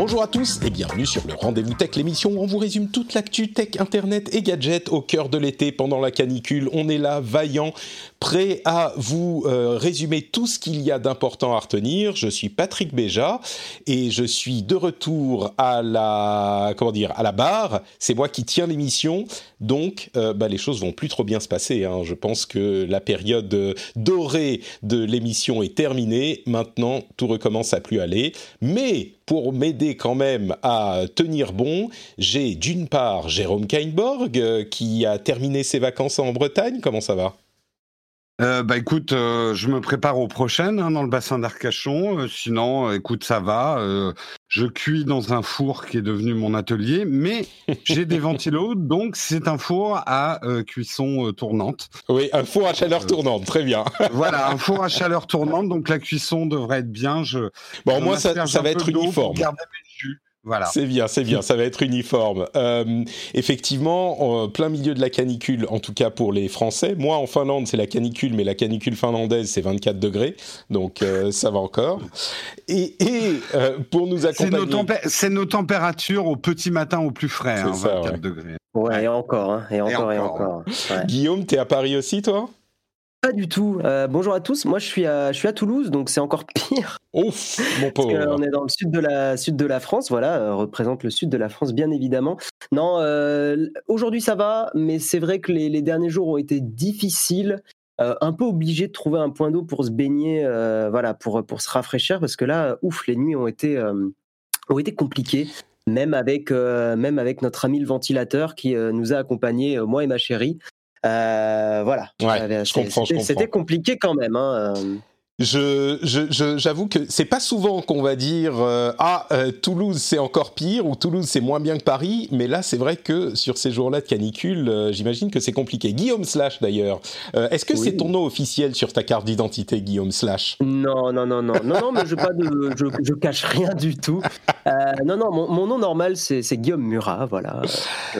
Bonjour à tous et bienvenue sur le Rendez-vous Tech, l'émission où on vous résume toute l'actu tech, internet et gadgets au cœur de l'été pendant la canicule. On est là, vaillant, prêt à vous euh, résumer tout ce qu'il y a d'important à retenir. Je suis Patrick Béja et je suis de retour à la comment dire à la barre. C'est moi qui tiens l'émission, donc euh, bah, les choses vont plus trop bien se passer. hein. Je pense que la période euh, dorée de l'émission est terminée. Maintenant, tout recommence à plus aller. Mais pour m'aider quand même à tenir bon, j'ai d'une part Jérôme Kainborg euh, qui a terminé ses vacances en Bretagne. Comment ça va? Euh, bah écoute, euh, je me prépare aux prochaines hein, dans le bassin d'Arcachon. Euh, sinon, écoute, ça va. je cuis dans un four qui est devenu mon atelier, mais j'ai des ventilos, donc c'est un four à cuisson tournante. Oui, un four à chaleur tournante, très bien. Voilà, un four à chaleur tournante, donc la cuisson devrait être bien. Je, Bon, moins ça, ça va être uniforme. garder mes jus. Voilà. C'est bien, c'est bien, ça va être uniforme. Euh, effectivement, en plein milieu de la canicule, en tout cas pour les Français. Moi, en Finlande, c'est la canicule, mais la canicule finlandaise, c'est 24 degrés, donc euh, ça va encore. Et, et, euh, pour nous C'est nos, accompagner... c'est nos températures au petit matin au plus frais, C'est hein, ça, 24 ouais. degrés. Ouais, et encore, hein, et encore, et encore, encore. ouais. Guillaume, t'es à Paris aussi, toi? Pas du tout. Euh, bonjour à tous. Moi, je suis à, je suis à Toulouse, donc c'est encore pire. Ouf, mon Parce pauvre. qu'on est dans le sud de la sud de la France. Voilà, euh, représente le sud de la France, bien évidemment. Non, euh, aujourd'hui ça va, mais c'est vrai que les, les derniers jours ont été difficiles. Un peu obligé de trouver un point d'eau pour se baigner, voilà, pour pour se rafraîchir, parce que là, ouf, les nuits ont été ont été compliquées. Même avec, euh, même avec notre ami le ventilateur qui euh, nous a accompagnés, euh, moi et ma chérie. Euh, voilà. Ouais, Euh, c'était- compliqué quand même. Hein. Je, j'avoue que c'est pas souvent qu'on va dire euh, ah euh, Toulouse c'est encore pire ou Toulouse c'est moins bien que Paris, mais là c'est vrai que sur ces jours-là de canicule, euh, j'imagine que c'est compliqué. Guillaume Slash d'ailleurs, est-ce que Oui. c'est ton nom officiel sur ta carte d'identité, Guillaume Slash? Non, non, non, non, non, non, mais je, pas de, je, je cache rien du tout. Non, non, mon, mon nom normal, c'est c'est Guillaume Murat, voilà.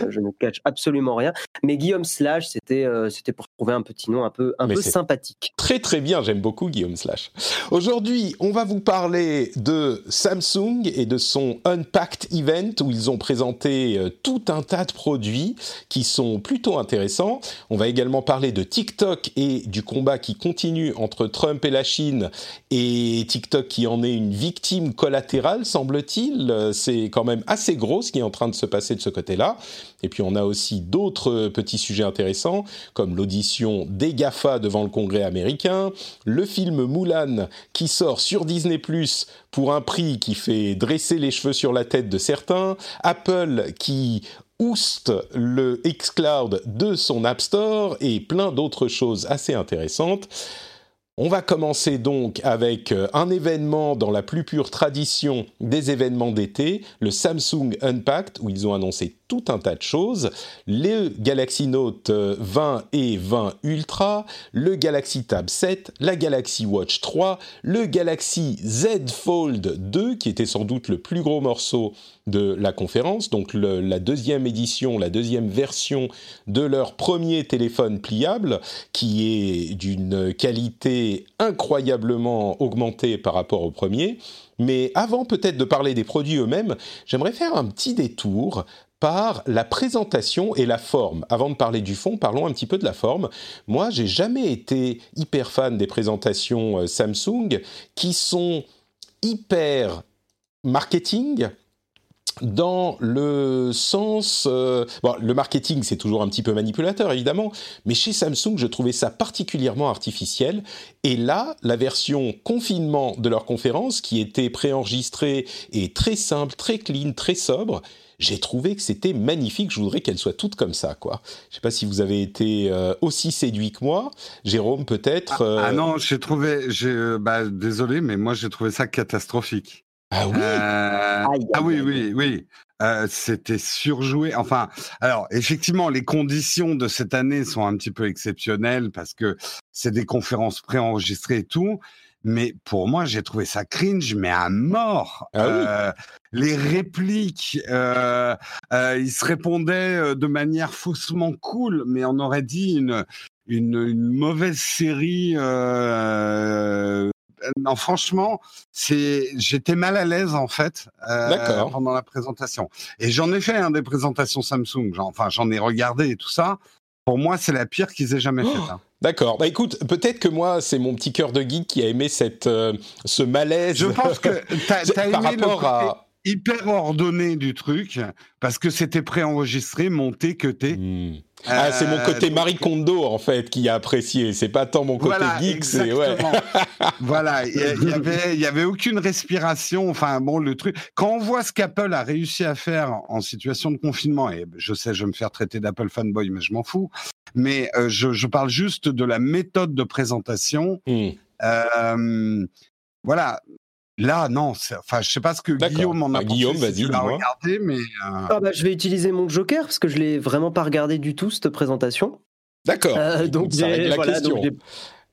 Je, ne cache absolument rien. Mais Guillaume Slash, c'était c'était pour trouver un petit nom un peu, un Mais peu sympathique. Très très bien, j'aime beaucoup Guillaume Slash. Aujourd'hui, on va vous parler de Samsung et de son Unpacked Event où ils ont présenté euh, tout un tas de produits qui sont plutôt intéressants. On va également parler de TikTok et du combat qui continue entre Trump et la Chine et TikTok qui en est une victime collatérale, semble-t-il. Euh, C'est quand même assez gros ce qui est en train de se passer de ce côté-là. Et puis on a aussi d'autres petits sujets intéressants comme l'audition des GAFA devant le Congrès américain, le film Mulan qui sort sur Disney ⁇ pour un prix qui fait dresser les cheveux sur la tête de certains, Apple qui ouste le xCloud de son App Store et plein d'autres choses assez intéressantes. On va commencer donc avec euh, un événement dans la plus pure tradition des événements d'été, le Samsung Unpacked, où ils ont annoncé tout un tas de choses, le Galaxy Note euh, 20 et 20 Ultra, le Galaxy Tab 7, la Galaxy Watch 3, le Galaxy Z Fold 2, qui était sans doute le plus gros morceau de la conférence, donc la deuxième édition, la deuxième version de leur premier téléphone pliable, qui est d'une qualité incroyablement augmentée par rapport au premier. Mais avant peut-être de parler des produits eux-mêmes, j'aimerais faire un petit détour par la présentation et la forme. Avant de parler du fond, parlons un petit peu de la forme. Moi, j'ai jamais été hyper fan des présentations euh, Samsung qui sont hyper marketing, dans le sens... Euh, bon, le marketing, c'est toujours un petit peu manipulateur, évidemment, mais chez Samsung, je trouvais ça particulièrement artificiel. Et là, la version confinement de leur conférence, qui était préenregistrée et très simple, très clean, très sobre, j'ai trouvé que c'était magnifique. Je voudrais qu'elle soit toute comme ça, quoi. Je sais pas si vous avez été euh, aussi séduit que moi, Jérôme, peut-être. Ah, ah, euh, non, j'ai trouvé, j'ai, bah, désolé, mais moi j'ai trouvé ça catastrophique. Ah oui. Euh, ah oui, oui, oui. Euh, c'était surjoué. Enfin, alors effectivement, les conditions de cette année sont un petit peu exceptionnelles parce que c'est des conférences préenregistrées et tout. Mais pour moi, j'ai trouvé ça cringe, mais à mort. Ah oui. Euh, les répliques, euh, euh, ils se répondaient euh, de manière faussement cool, mais on aurait dit une, une, une mauvaise série euh, non, franchement, c'est, j'étais mal à l'aise en fait euh, pendant la présentation. Et j'en ai fait un des présentations Samsung. enfin, j'en ai regardé et tout ça. Pour moi, c'est la pire qu'ils aient jamais faite. Hein. D'accord. Bah écoute, peut-être que moi, c'est mon petit cœur de geek qui a aimé cette, euh, ce malaise. Je pense que tu as, aimé le à... hyper ordonné du truc parce que c'était préenregistré, monté, cuté. Hmm. Ah, c'est mon côté Marie Kondo en fait qui a apprécié. C'est pas tant mon côté geek, c'est ouais. voilà, il y, avait, il y avait aucune respiration. Enfin bon, le truc. Quand on voit ce qu'Apple a réussi à faire en situation de confinement, et je sais, je vais me faire traiter d'Apple fanboy, mais je m'en fous. Mais euh, je, je, parle juste de la méthode de présentation. Hmm. Euh, voilà, Là, non. Enfin, je sais pas ce que Guillaume en a bah, pensé. Guillaume, vas-y, regardé, mais. Euh, ah bah, je vais utiliser mon Joker parce que je l'ai vraiment pas regardé du tout cette présentation. D'accord. Euh, donc, ça la question.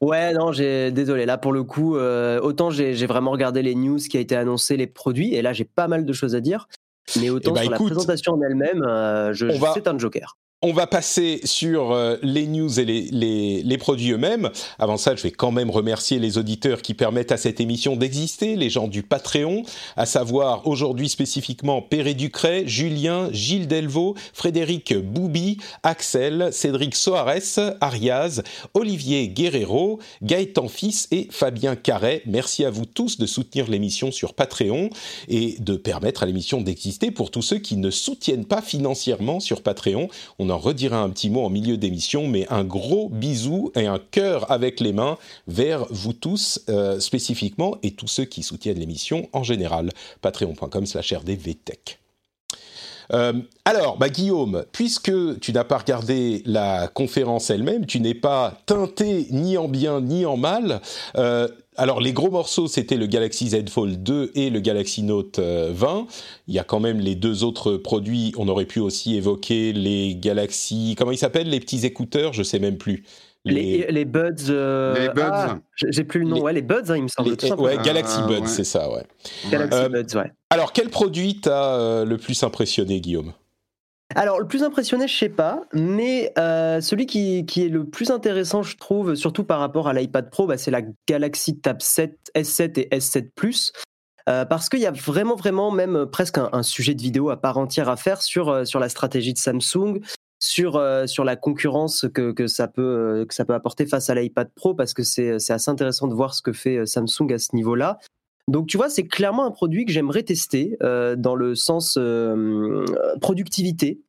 ouais, non, j'ai désolé. Là, pour le coup, euh, autant j'ai vraiment regardé les news qui a été annoncé, les produits, et là, j'ai pas mal de choses à dire. Mais autant eh ben, sur la présentation en elle-même, je, je c'est un Joker. On va passer sur euh, les news et les, produits eux-mêmes. Avant ça, je vais quand même remercier les auditeurs qui permettent à cette émission d'exister, les gens du Patreon, à savoir aujourd'hui spécifiquement Péré Ducret, Julien, Gilles Delvaux, Frédéric Boubi, Axel, Cédric Soares, Ariaz, Olivier Guerrero, Gaëtan Fils et Fabien Carret. Merci à vous tous de soutenir l'émission sur Patreon et de permettre à l'émission d'exister pour tous ceux qui ne soutiennent pas financièrement sur Patreon. On en redira un petit mot en milieu d'émission, mais un gros bisou et un cœur avec les mains vers vous tous euh, spécifiquement et tous ceux qui soutiennent l'émission en général. Patreon.com slash rdvtech. Euh, alors, bah, Guillaume, puisque tu n'as pas regardé la conférence elle-même, tu n'es pas teinté ni en bien ni en mal, euh, alors les gros morceaux, c'était le Galaxy Z Fold 2 et le Galaxy Note 20. Euh, Il y a quand même les deux autres produits. On aurait pu aussi évoquer les Galaxy, comment ils s'appellent, les petits écouteurs, je sais même plus. Les, les, Buds. Euh, les Buds. Ah, j'ai plus le nom. ouais, les Buds, hein, il me semble. ouais, Galaxy ah, Buds, c'est ça, ouais. Galaxy euh, Buds, ouais. Alors, quel produit t'a le plus impressionné, Guillaume? Alors, le plus impressionné, je sais pas, mais euh, celui qui, est le plus intéressant, je trouve, surtout par rapport à l'iPad Pro, bah, c'est la Galaxy Tab 7, S7 et S7 Plus. Euh, parce qu'il y a vraiment, vraiment même presque un, sujet de vidéo à part entière à faire sur, euh, sur la stratégie de Samsung, sur, sur la concurrence que, que, ça peut, que ça peut apporter face à l'iPad Pro, parce que c'est assez intéressant de voir ce que fait Samsung à ce niveau-là. Donc tu vois, c'est clairement un produit que j'aimerais tester euh, dans le sens euh, productivité.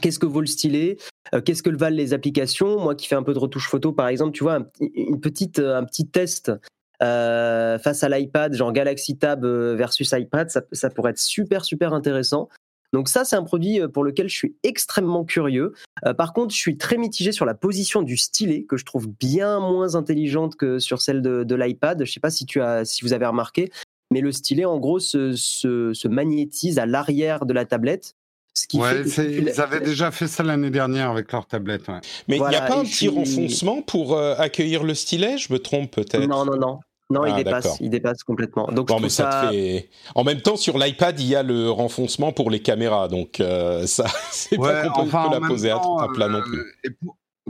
Qu'est-ce que vaut le stylet? Euh, Qu'est-ce que valent les applications? Moi qui fais un peu de retouche photo par exemple, tu vois, un, petit test face à l'iPad, genre Galaxy Tab versus iPad, ça, pourrait être super super intéressant. Donc ça, c'est un produit euh, pour lequel je suis extrêmement curieux. Euh, par contre, je suis très mitigé sur la position du stylet, que je trouve bien moins intelligente que sur celle de, l'iPad. Je ne sais pas si, tu as, si vous avez remarqué, mais le stylet, en gros, se, se, magnétise à l'arrière de la tablette. Ce qui ouais, ils avaient déjà fait ça l'année dernière avec leur tablette. Mais il n'y a pas un petit renfoncement pour euh, accueillir le stylet? Je me trompe peut-être Non, non, non. Non, il ah, dépasse, il dépasse complètement. Donc mais ça, fait... En même temps, sur l'iPad, il y a le renfoncement pour les caméras, donc euh, ça, c'est pas qu'on peut, la poser à, plat non plus. Euh,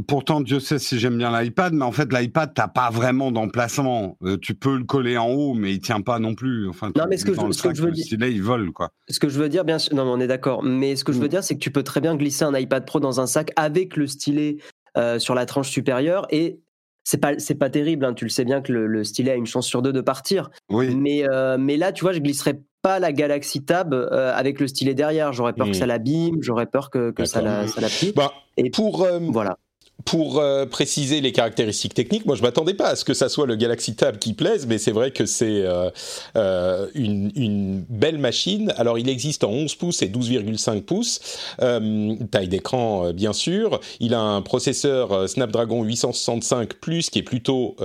pourtant, Dieu sait si j'aime bien l'iPad, mais en fait, l'iPad, t'as pas vraiment d'emplacement. Euh, tu peux le coller en haut, mais il tient pas non plus. Enfin, non, mais ce que, je, ce que je veux dire, il vole quoi. Ce que je veux dire, bien sûr, non, mais on est d'accord. Mais ce que je veux mm. dire, c'est que tu peux très bien glisser un iPad Pro dans un sac avec le stylet sur la tranche supérieure et c'est pas c'est pas terrible. Hein. Tu le sais bien que le, stylet a une chance sur deux de partir. Oui. Mais euh, mais là, tu vois, je glisserais pas la Galaxy Tab avec le stylet derrière. J'aurais peur que ça l'abîme, j'aurais peur que, que ça la, ça la plie. Bah, et pour voilà pour euh, préciser les caractéristiques techniques, moi je m'attendais pas à ce que ça soit le Galaxy Tab qui plaise, mais c'est vrai que c'est euh, euh, une, une, belle machine. Alors il existe en 11 pouces et 12,5 pouces, taille d'écran bien sûr. Il a un processeur Snapdragon 865 Plus qui est plutôt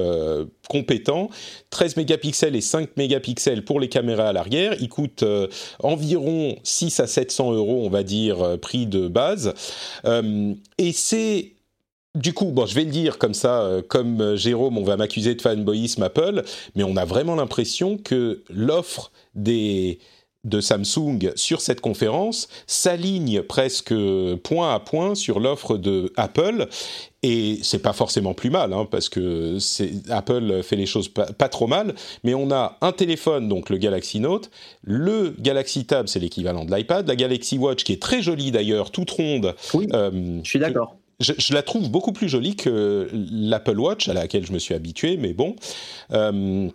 compétent, 13 mégapixels et 5 mégapixels pour les caméras à l'arrière. Il coûte environ 6 à 700 euros, on va dire, prix de base. et c'est du coup, bon, je vais le dire comme ça, euh, comme euh, Jérôme, on va m'accuser de fanboyisme Apple, mais on a vraiment l'impression que l'offre des de Samsung sur cette conférence s'aligne presque point à point sur l'offre de Apple. Et c'est pas forcément plus mal hein, parce que Apple fait les choses pas, trop mal. Mais on a un téléphone donc le Galaxy Note. Le Galaxy Tab c'est l'équivalent de l'iPad. La Galaxy Watch qui est très jolie d'ailleurs toute ronde. Oui, euh, je suis d'accord je, la trouve beaucoup plus jolie que l'Apple Watch à laquelle je me suis habitué, mais bon. Euh,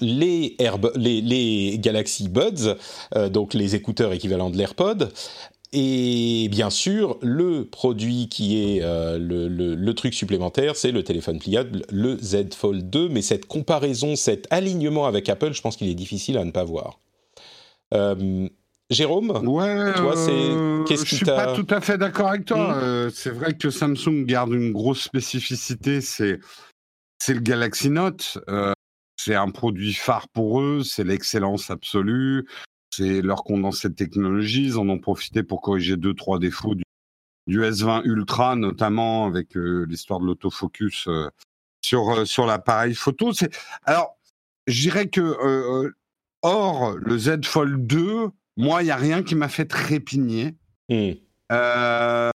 les, Galaxy Buds, euh, donc les écouteurs équivalents de l'AirPod, et bien sûr, le produit qui est euh, le, truc supplémentaire, c'est le téléphone pliable, le Z Fold 2. Mais cette comparaison, cet alignement avec Apple, je pense qu'il est difficile à ne pas voir. Jérôme Ouais, toi, c'est euh, qu'est-ce qui Je suis pas tout à fait d'accord avec toi. Hmm. Euh, c'est vrai que Samsung garde une grosse spécificité, c'est c'est le Galaxy Note. Euh, c'est un produit phare pour eux, c'est l'excellence absolue, c'est leur condensé de technologie. Ils en ont profité pour corriger deux trois défauts du, du S20 Ultra, notamment avec l'histoire de l'autofocus sur sur l'appareil photo. C'est alors, je dirais que Or, le Z Fold 2 moi, il n'y a rien qui m'a fait trépigner. Hmm. Euh,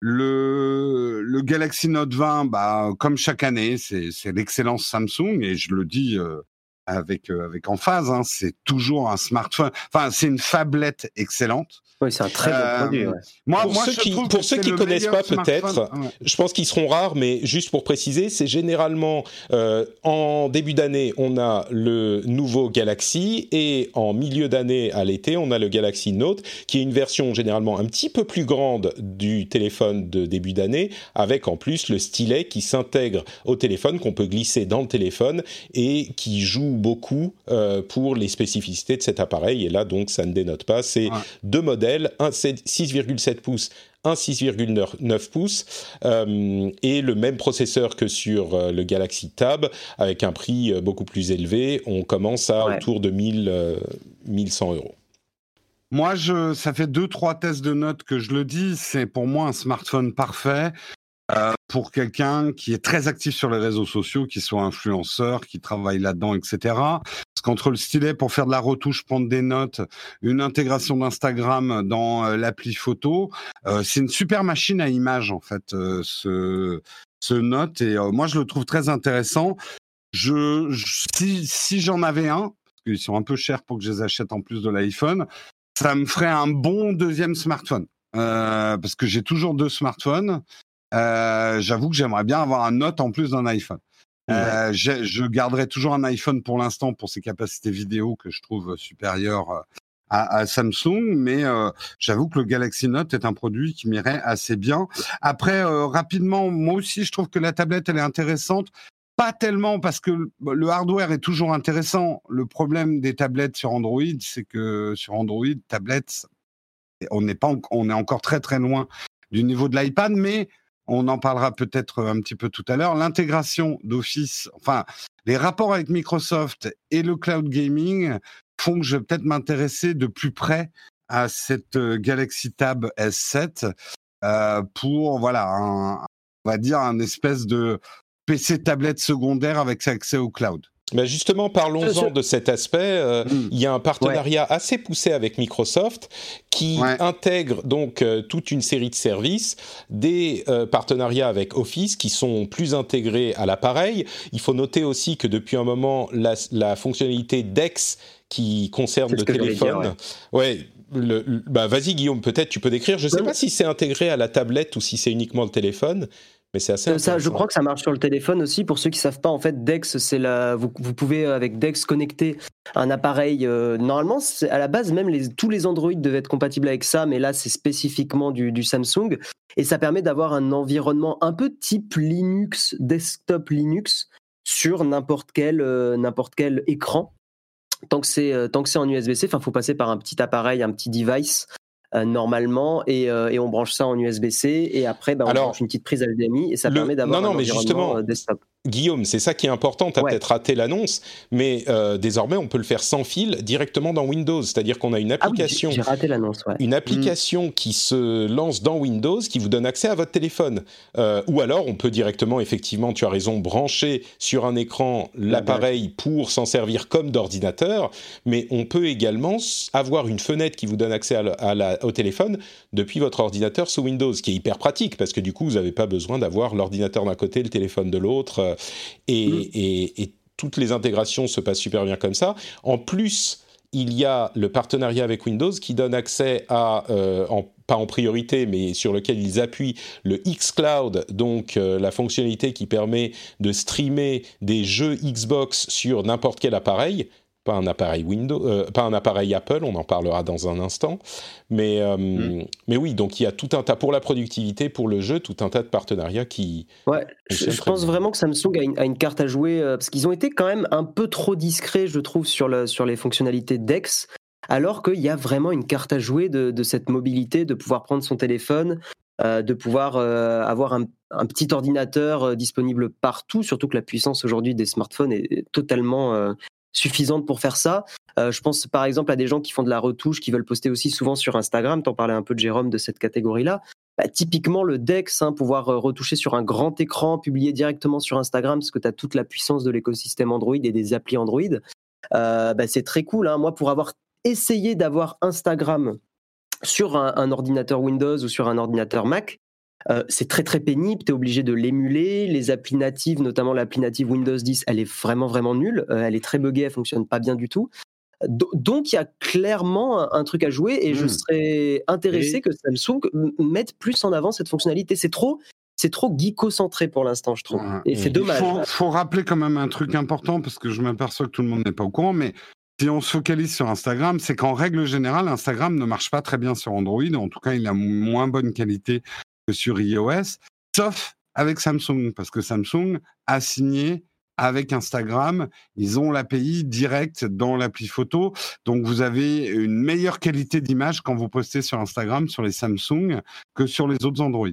le, le, Galaxy Note 20, bah, comme chaque année, c'est l'excellence Samsung et je le dis euh, avec, euh, avec emphase, hein, c'est toujours un smartphone. Enfin, c'est une tablette excellente. Oui, c'est un très bon euh, produit. Moi, pour ceux qui, pour ceux qui connaissent pas peut-être, je pense qu'ils seront rares, mais juste pour préciser, c'est généralement euh, en début d'année, on a le nouveau Galaxy et en milieu d'année à l'été, on a le Galaxy Note, qui est une version généralement un petit peu plus grande du téléphone de début d'année, avec en plus le stylet qui s'intègre au téléphone, qu'on peut glisser dans le téléphone et qui joue beaucoup euh, pour les spécificités de cet appareil. Et là, donc, ça ne dénote pas. C'est deux modèles, un 6,7 pouces un 6,9 pouces euh, et le même processeur que sur euh, le Galaxy Tab avec un prix beaucoup plus élevé. On commence à autour de 1000, 1100 euros. Moi, je, ça fait deux, trois tests de notes que je le dis. C'est pour moi un smartphone parfait. Euh, pour quelqu'un qui est très actif sur les réseaux sociaux, qui soit influenceur, qui travaille là-dedans, etc. Parce qu'entre le stylet pour faire de la retouche, prendre des notes, une intégration d'Instagram dans euh, l'appli photo, euh, c'est une super machine à image en fait, ce, ce note. Et moi, je le trouve très intéressant. Je, si j'en avais un, parce qu'ils sont un peu chers pour que je les achète en plus de l'iPhone, ça me ferait un bon deuxième smartphone. parce que j'ai toujours deux smartphones euh, j'avoue que j'aimerais bien avoir un Note en plus d'un iPhone. Euh, je garderai toujours un iPhone pour l'instant pour ses capacités vidéo que je trouve supérieures euh, à, Samsung, mais j'avoue que le Galaxy Note est un produit qui m'irait assez bien. Après, rapidement, moi aussi, je trouve que la tablette, elle est intéressante. Pas tellement parce que le hardware est toujours intéressant. Le problème des tablettes sur Android, c'est que sur Android, tablettes, on n'est pas, on est encore très très loin du niveau de l'iPad, mais on en parlera peut-être un petit peu tout à l'heure, l'intégration d'Office, enfin, les rapports avec Microsoft et le cloud gaming font que je vais peut-être m'intéresser de plus près à cette euh, Galaxy Tab S7 euh, pour, voilà, on va dire un espèce de PC tablette secondaire avec accès au cloud. Justement, parlons-en de cet aspect. Euh, mm. Il y a un partenariat assez poussé avec Microsoft qui intègre donc euh, toute une série de services, des euh, partenariats avec Office qui sont plus intégrés à l'appareil. Il faut noter aussi que depuis un moment, la, fonctionnalité DEX qui concerne le téléphone, ouais. bah vas-y Guillaume, peut-être tu peux décrire. Je ne sais pas si c'est intégré à la tablette ou si c'est uniquement le téléphone. Mais c'est assez euh, ça, je crois que ça marche sur le téléphone aussi. Pour ceux qui savent pas, en fait, Dex, c'est la. Vous, vous, pouvez avec Dex connecter un appareil. Euh, normalement, à la base, même les, tous les Android devaient être compatibles avec ça, mais là, c'est spécifiquement du, du, Samsung et ça permet d'avoir un environnement un peu type Linux, desktop Linux, sur n'importe quel euh, n'importe quel écran. Tant que c'est tant que c'est en USB-C, enfin, faut passer par un petit appareil, un petit device euh, normalement et, euh, et, on branche ça en USB-C et après ben, on branche une petite prise HDMI et ça permet d'avoir un mais justement, euh, desktop. Guillaume, c'est ça qui est important. Tu as peut-être raté l'annonce, mais euh, désormais, on peut le faire sans fil directement dans Windows. C'est-à-dire qu'on a une application, ah oui, raté l'annonce, ouais. une application qui se lance dans Windows, qui vous donne accès à votre téléphone. Euh, ou alors, on peut directement, effectivement, tu as raison, brancher sur un écran l'appareil pour s'en servir comme d'ordinateur. Mais on peut également avoir une fenêtre qui vous donne accès à la, au téléphone depuis votre ordinateur sous Windows, ce qui est hyper pratique parce que du coup, vous n'avez pas besoin d'avoir l'ordinateur d'un côté, le téléphone de l'autre euh, Mm. et, toutes les intégrations se passent super bien comme ça. En plus, il y a le partenariat avec Windows qui donne accès à, euh, pas en priorité, mais sur lequel ils appuient le xCloud, donc euh, la fonctionnalité qui permet de streamer des jeux Xbox sur n'importe quel appareil pas un appareil Windows, euh, pas un appareil Apple, on en parlera dans un instant. Mais, euh, mm. mais oui, donc il y a tout un tas pour la productivité, pour le jeu, tout un tas de partenariats qui. Ouais, je, pense vraiment que Samsung a une, carte à jouer euh, parce qu'ils ont été quand même un peu trop discrets, je trouve, sur, le, sur les fonctionnalités Dex. Alors qu'il y a vraiment une carte à jouer de, cette mobilité, de pouvoir prendre son téléphone, de pouvoir avoir un, un, petit ordinateur disponible partout, surtout que la puissance aujourd'hui des smartphones est totalement suffisante pour faire ça. Euh, je pense par exemple à des gens qui font de la retouche, qui veulent poster aussi souvent sur Instagram. T'en parlais un peu de Jérôme de cette catégorie-là. Bah, typiquement le Dex, hein, pouvoir euh, retoucher sur un grand écran, publier directement sur Instagram, parce que tu as toute la puissance de l'écosystème Android et des applis Android. Euh, bah, c'est très cool. Hein. Moi, pour avoir essayé d'avoir Instagram sur un, ordinateur Windows ou sur un ordinateur Mac, euh, c'est très très pénible, tu es obligé de l'émuler. Les applis natives, notamment l'appli native Windows 10, elle est vraiment vraiment nulle. Euh, elle est très buggée, elle fonctionne pas bien du tout. Donc il y a clairement un, truc à jouer et je hmm. serais intéressé que Samsung mette plus en avant cette fonctionnalité. C'est trop, c'est trop geeko-centré pour l'instant, je trouve. Et c'est dommage. Il faut, rappeler quand même un truc important parce que je m'aperçois que tout le monde n'est pas au courant, mais si on se focalise sur Instagram, c'est qu'en règle générale, Instagram ne marche pas très bien sur Android. En tout cas, il a moins bonne qualité sur iOS, sauf avec Samsung, parce que Samsung a signé avec Instagram, ils ont l'API direct dans l'appli photo. Donc vous avez une meilleure qualité d'image quand vous postez sur Instagram sur les Samsung que sur les autres Android.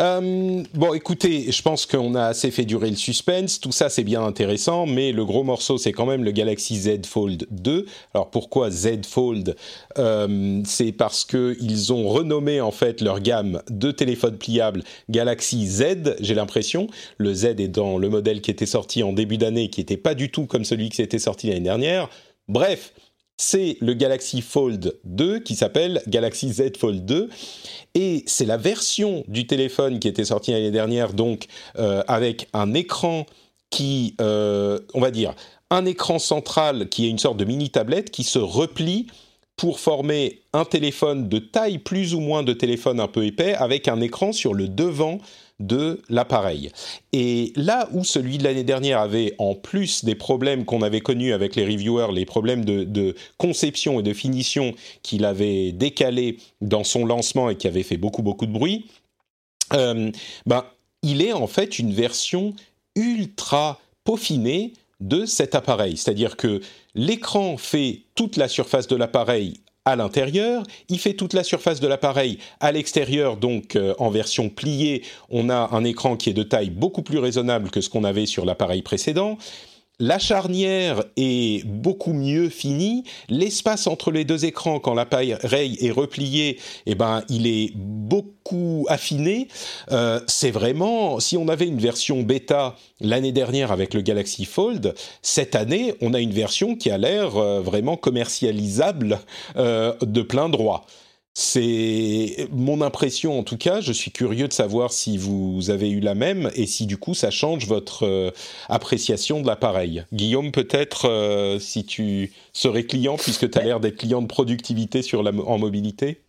Euh, bon, écoutez, je pense qu'on a assez fait durer le suspense. Tout ça, c'est bien intéressant, mais le gros morceau, c'est quand même le Galaxy Z Fold 2. Alors pourquoi Z Fold? Euh, C'est parce que ils ont renommé en fait leur gamme de téléphones pliables Galaxy Z. J'ai l'impression. Le Z est dans le modèle qui était sorti en début d'année, qui n'était pas du tout comme celui qui s'était sorti l'année dernière. Bref, c'est le Galaxy Fold 2 qui s'appelle Galaxy Z Fold 2 et c'est la version du téléphone qui était sortie l'année dernière donc euh, avec un écran qui, euh, on va dire, un écran central qui est une sorte de mini tablette qui se replie pour former un téléphone de taille plus ou moins de téléphone un peu épais avec un écran sur le devant de l'appareil. Et là où celui de l'année dernière avait en plus des problèmes qu'on avait connus avec les reviewers, les problèmes de, conception et de finition qu'il avait décalé dans son lancement et qui avait fait beaucoup beaucoup de bruit, euh, ben, il est en fait une version ultra peaufinée de cet appareil. C'est-à-dire que l'écran fait toute la surface de l'appareil à l'intérieur, il fait toute la surface de l'appareil à l'extérieur, donc euh, en version pliée, on a un écran qui est de taille beaucoup plus raisonnable que ce qu'on avait sur l'appareil précédent. La charnière est beaucoup mieux finie. L'espace entre les deux écrans, quand l'appareil est replié, eh ben, il est beaucoup affiné. Euh, c'est vraiment, si on avait une version bêta l'année dernière avec le Galaxy Fold, cette année, on a une version qui a l'air euh, vraiment commercialisable euh, de plein droit. C'est mon impression en tout cas. Je suis curieux de savoir si vous avez eu la même et si du coup ça change votre euh, appréciation de l'appareil. Guillaume, peut-être euh, si tu serais client puisque tu as l'air d'être client de productivité sur la, en mobilité?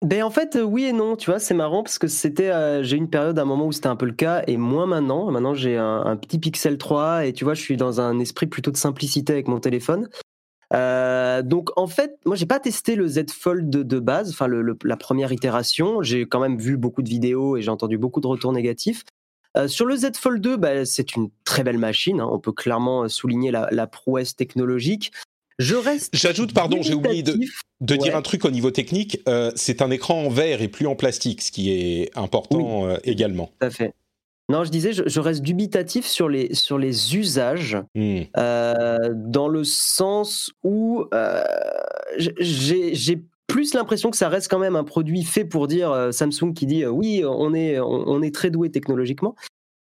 ben en fait, oui et non, tu vois, c'est marrant parce que c'était, j'ai une période, un moment où c'était un peu le cas, et moins maintenant. Maintenant, j'ai un, petit Pixel 3 et tu vois, je suis dans un esprit plutôt de simplicité avec mon téléphone. Donc en fait, moi, j'ai pas testé le Z Fold de, base, enfin la première itération. J'ai quand même vu beaucoup de vidéos et j'ai entendu beaucoup de retours négatifs. sur le Z Fold 2, bah, c'est une très belle machine. Hein. on peut clairement souligner la, la prouesse technologique. Je reste. J'ajoute, pardon, j'ai oublié de, dire un truc au niveau technique. Euh, c'est un écran en verre et plus en plastique, ce qui est important euh, également. Tout à fait. Non, je disais, je, reste dubitatif sur les, sur les usages, hmm. euh, dans le sens où j'ai plus l'impression que ça reste quand même un produit fait pour dire Samsung qui dit oui, on est, on est très doué technologiquement.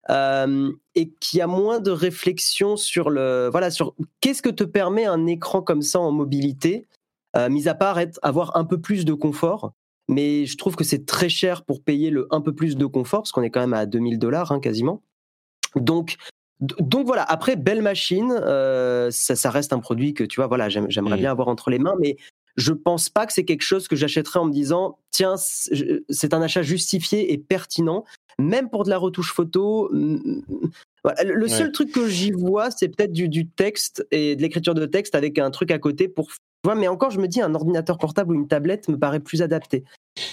Euh, et qui a moins de réflexion sur le voilà sur qu'est-ce que te permet un écran comme ça en mobilité, euh, mis à part être, avoir un peu plus de confort. Mais je trouve que c'est très cher pour payer le un peu plus de confort parce qu'on est quand même à 2000 dollars hein, quasiment. Donc donc voilà, après, belle machine, euh, ça, ça, reste un produit que tu vois, voilà, j'aimerais bien avoir entre les mains, mais je pense pas que c'est quelque chose que j'achèterais en me disant, tiens, c'est un achat justifié et pertinent même pour de la retouche photo. Le seul truc que j'y vois, c'est peut-être du, texte et de l'écriture de texte avec un truc à côté pour. Mais encore, je me dis, un ordinateur portable ou une tablette me paraît plus adapté.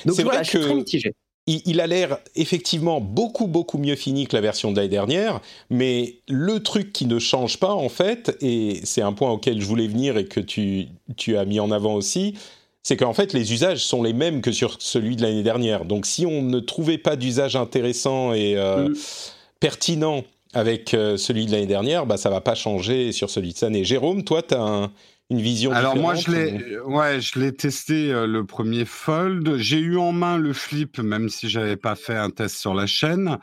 Donc voilà, je suis très mitigé. Il, a l'air effectivement beaucoup beaucoup mieux fini que la version de l'année dernière, mais le truc qui ne change pas en fait, et c'est un point auquel je voulais venir et que tu, tu as mis en avant aussi, c'est qu'en fait les usages sont les mêmes que sur celui de l'année dernière. Donc si on ne trouvait pas d'usage intéressant et euh, mm. pertinent avec euh, celui de l'année dernière, bah ça va pas changer sur celui de cette année. Jérôme, toi, tu as un, une vision Alors moi je l'ai ouais, je l'ai testé euh, le premier Fold, j'ai eu en main le Flip même si j'avais pas fait un test sur la chaîne.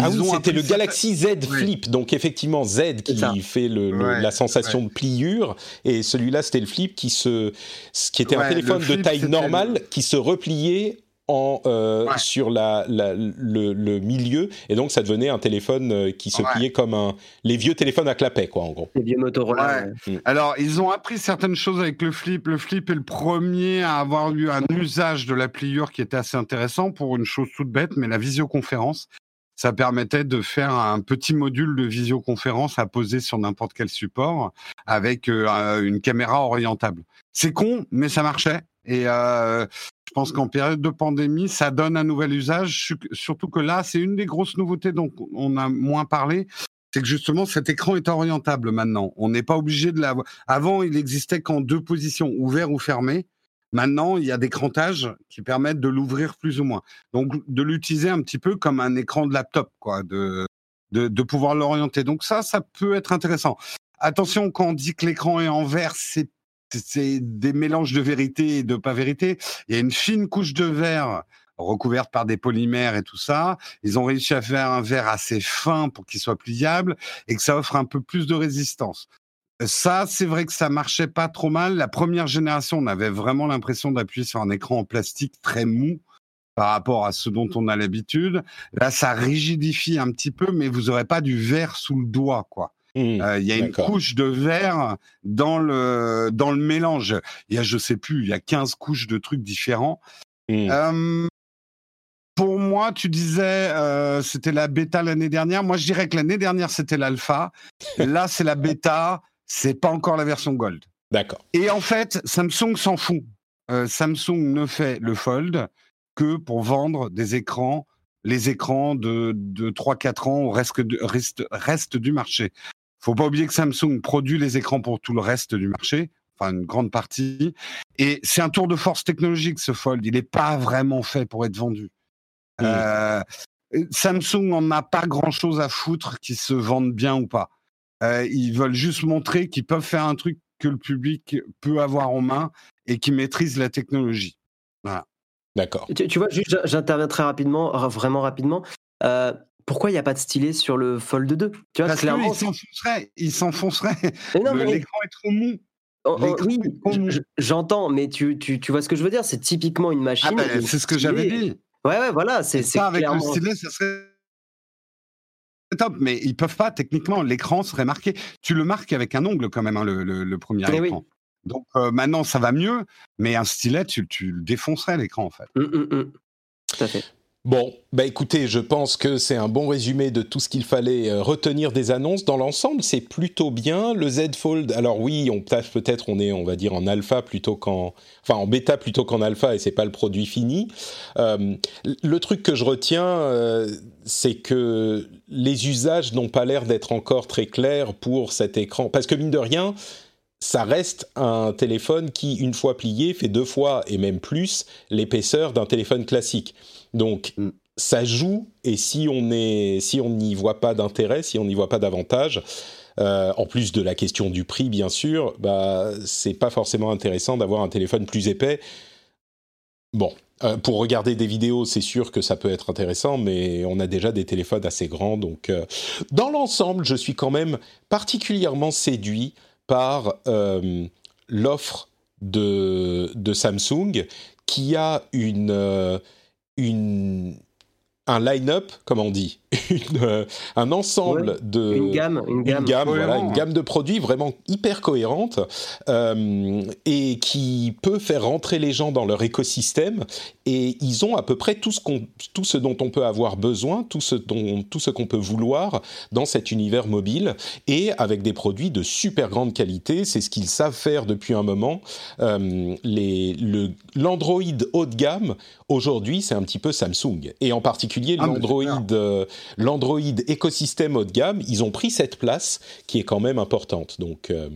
ah oui, c'était le Galaxy Z Flip. Donc effectivement Z qui fait le, la sensation de pliure. Et celui-là c'était le Flip qui se qui était un téléphone de taille normale qui se repliait euh, sur la, le, milieu et donc ça devenait un téléphone euh, qui se pliait comme un les vieux téléphones à clapet quoi en gros. Les vieux Motorola. Mm. Alors ils ont appris certaines choses avec le flip. Le flip est le premier à avoir eu un usage de la pliure qui était assez intéressant pour une chose toute bête, mais la visioconférence. Ça permettait de faire un petit module de visioconférence à poser sur n'importe quel support avec euh, une caméra orientable. C'est con, mais ça marchait. Et euh, je pense qu'en période de pandémie, ça donne un nouvel usage, surtout que là, c'est une des grosses nouveautés dont on a moins parlé. C'est que justement, cet écran est orientable maintenant. On n'est pas obligé de l'avoir. Avant, il existait qu'en deux positions, ouvert ou fermé. Maintenant, il y a des crantages qui permettent de l'ouvrir plus ou moins. Donc, de l'utiliser un petit peu comme un écran de laptop, quoi, de, de, de pouvoir l'orienter. Donc ça, ça peut être intéressant. Attention, quand on dit que l'écran est en vert, c'est c'est des mélanges de vérité et de pas vérité. Il y a une fine couche de verre recouverte par des polymères et tout ça. Ils ont réussi à faire un verre assez fin pour qu'il soit pliable et que ça offre un peu plus de résistance. Ça, c'est vrai que ça marchait pas trop mal. La première génération, on avait vraiment l'impression d'appuyer sur un écran en plastique très mou par rapport à ce dont on a l'habitude. Là, ça rigidifie un petit peu, mais vous aurez pas du verre sous le doigt, quoi. Mmh, euh, il y a une couche de verre dans le, dans le mélange. Il y a, je sais plus, il y a 15 couches de trucs différents. Mmh. pour moi, tu disais, euh, c'était la bêta l'année dernière. Moi, je dirais que l'année dernière, c'était l'alpha. Là, c'est la bêta. C'est pas encore la version gold. D'accord. Et en fait, Samsung s'en fout. Euh, Samsung ne fait le fold que pour vendre des écrans les écrans de, de 3-4 ans au reste, reste, reste, du marché faut pas oublier que Samsung produit les écrans pour tout le reste du marché, enfin une grande partie. Et c'est un tour de force technologique ce Fold. Il n'est pas vraiment fait pour être vendu. Euh, Samsung n'en a pas grand-chose à foutre qui se vendent bien ou pas. Euh, ils veulent juste montrer qu'ils peuvent faire un truc que le public peut avoir en main et qui maîtrise la technologie. Voilà. D'accord. Tu, vois, j'interviens très rapidement, vraiment rapidement. Euh, pourquoi il n'y a pas de stylet sur le Fold 2 tu vois, Parce clairement, il s'enfoncerait. L'écran est trop mou. Oh, oh, oui, j'entends, mais tu, tu, tu, vois ce que je veux dire? C'est typiquement une ah, machine. Ben, c'est ce que j'avais dit. Ouais, ouais, voilà. C'est ça avec le stylet, ça serait top, mais ils peuvent pas techniquement. L'écran serait marqué. Tu le marques avec un ongle quand même, hein, le, le, premier écran. Donc maintenant, ça va mieux, mais un stylet, tu, tu le défoncerais l'écran en fait. Hum. Tout à fait. Bon, bah écoutez, je pense que c'est un bon résumé de tout ce qu'il fallait euh, retenir des annonces. Dans l'ensemble, c'est plutôt bien. Le Z Fold, alors oui, on peut-être on est, on va dire en alpha plutôt qu'en, enfin en bêta plutôt qu'en alpha, et c'est pas le produit fini. Euh, le truc que je retiens, euh, c'est que les usages n'ont pas l'air d'être encore très clairs pour cet écran, parce que mine de rien ça reste un téléphone qui, une fois plié, fait deux fois et même plus l'épaisseur d'un téléphone classique. Donc, mm. ça joue, et si on est, si on n'y voit pas d'intérêt, si on n'y voit pas d'avantage, euh, en plus de la question du prix, bien sûr, bah, c'est pas forcément intéressant d'avoir un téléphone plus épais. Bon, euh, pour regarder des vidéos, c'est sûr que ça peut être intéressant, mais on a déjà des téléphones assez grands. Donc, euh, dans l'ensemble, je suis quand même particulièrement séduit par l'offre de, Samsung qui a une une, un line-up, comme on dit, Euh, un ensemble de une gamme, une gamme, voilà, une gamme de produits vraiment hyper cohérente euh, et qui peut faire rentrer les gens dans leur écosystème. Et ils ont à peu près tout ce, qu'on, tout ce dont on peut avoir besoin, tout ce, dont, tout ce qu'on peut vouloir dans cet univers mobile et avec des produits de super grande qualité. C'est ce qu'ils savent faire depuis un moment. Euh, les, le, l'Android haut de gamme, aujourd'hui, c'est un petit peu Samsung. Et en particulier ah, l'Android l'Android écosystème haut de gamme, ils ont pris cette place qui est quand même importante. Donc, euh,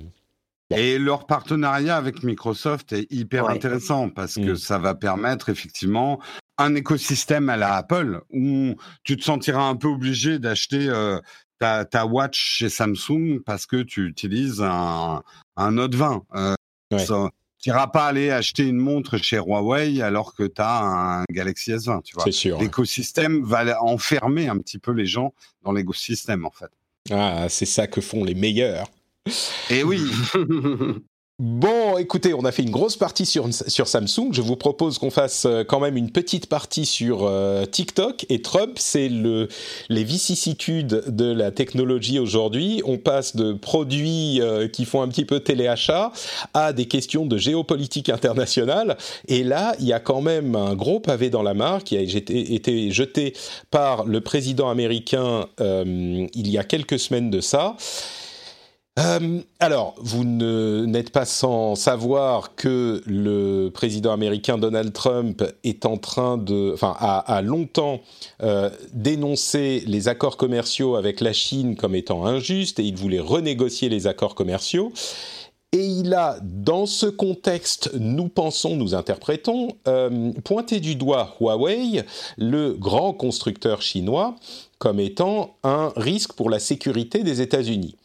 Et leur partenariat avec Microsoft est hyper intéressant parce que mm. ça va permettre effectivement un écosystème à la Apple où tu te sentiras un peu obligé d'acheter euh, ta, watch chez Samsung parce que tu utilises un, Note 20 tu n'iras pas aller acheter une montre chez Huawei alors que tu as un Galaxy S20, tu vois. C'est sûr. L'écosystème va enfermer un petit peu les gens dans l'écosystème, en fait. Ah, c'est ça que font les meilleurs. Et oui. Bon, écoutez, on a fait une grosse partie sur, sur Samsung. Je vous propose qu'on fasse euh, quand même une petite partie sur euh, TikTok. Et Trump, c'est le, les vicissitudes de la technologie aujourd'hui. On passe de produits euh, qui font un petit peu téléachat à des questions de géopolitique internationale. Et là, il y a quand même un gros pavé dans la mare qui a été, jeté par le président américain il y a quelques semaines de ça. Euh, alors, vous n'êtes pas sans savoir que le président américain Donald Trump est en train de, enfin, a, longtemps euh, dénoncé les accords commerciaux avec la Chine comme étant injustes et il voulait renégocier les accords commerciaux. Et il a, dans ce contexte, nous pensons, nous interprétons, euh, pointé du doigt Huawei, le grand constructeur chinois, comme étant un risque pour la sécurité des États-Unis.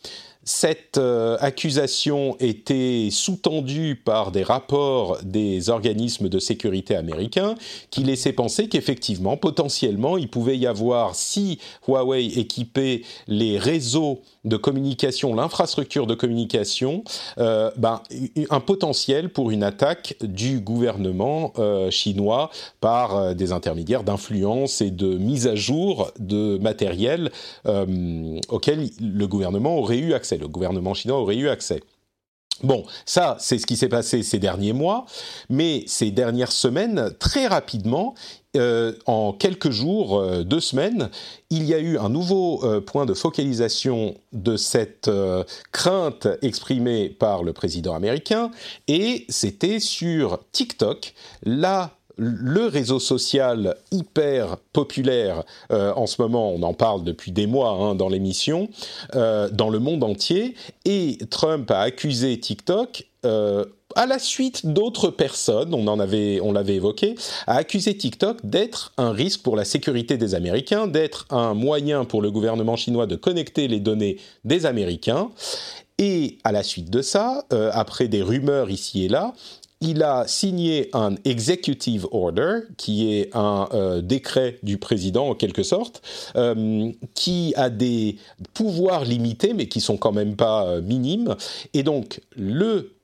Cette euh, accusation était sous-tendue par des rapports des organismes de sécurité américains qui laissaient penser qu'effectivement, potentiellement, il pouvait y avoir, si Huawei équipait les réseaux de communication, l'infrastructure de communication, euh, ben, un potentiel pour une attaque du gouvernement euh, chinois par des intermédiaires d'influence et de mise à jour de matériel auquel le gouvernement aurait eu accès, le gouvernement chinois aurait eu accès. Bon, ça, c'est ce qui s'est passé ces derniers mois, mais ces dernières semaines, très rapidement, euh, en quelques jours, euh, deux semaines, il y a eu un nouveau euh, point de focalisation de cette crainte exprimée par le président américain, et c'était sur TikTok, là le réseau social hyper populaire en ce moment, on en parle depuis des mois hein, dans l'émission, dans le monde entier, et Trump a accusé TikTok à la suite d'autres personnes, on en avait, on l'avait évoqué, a accusé TikTok d'être un risque pour la sécurité des Américains, d'être un moyen pour le gouvernement chinois de connecter les données des Américains. Et à la suite de ça, euh, après des rumeurs ici et là, il a signé un executive order, qui est un euh, décret du président en quelque sorte, euh, qui a des pouvoirs limités, mais qui sont quand même pas minimes. Et donc le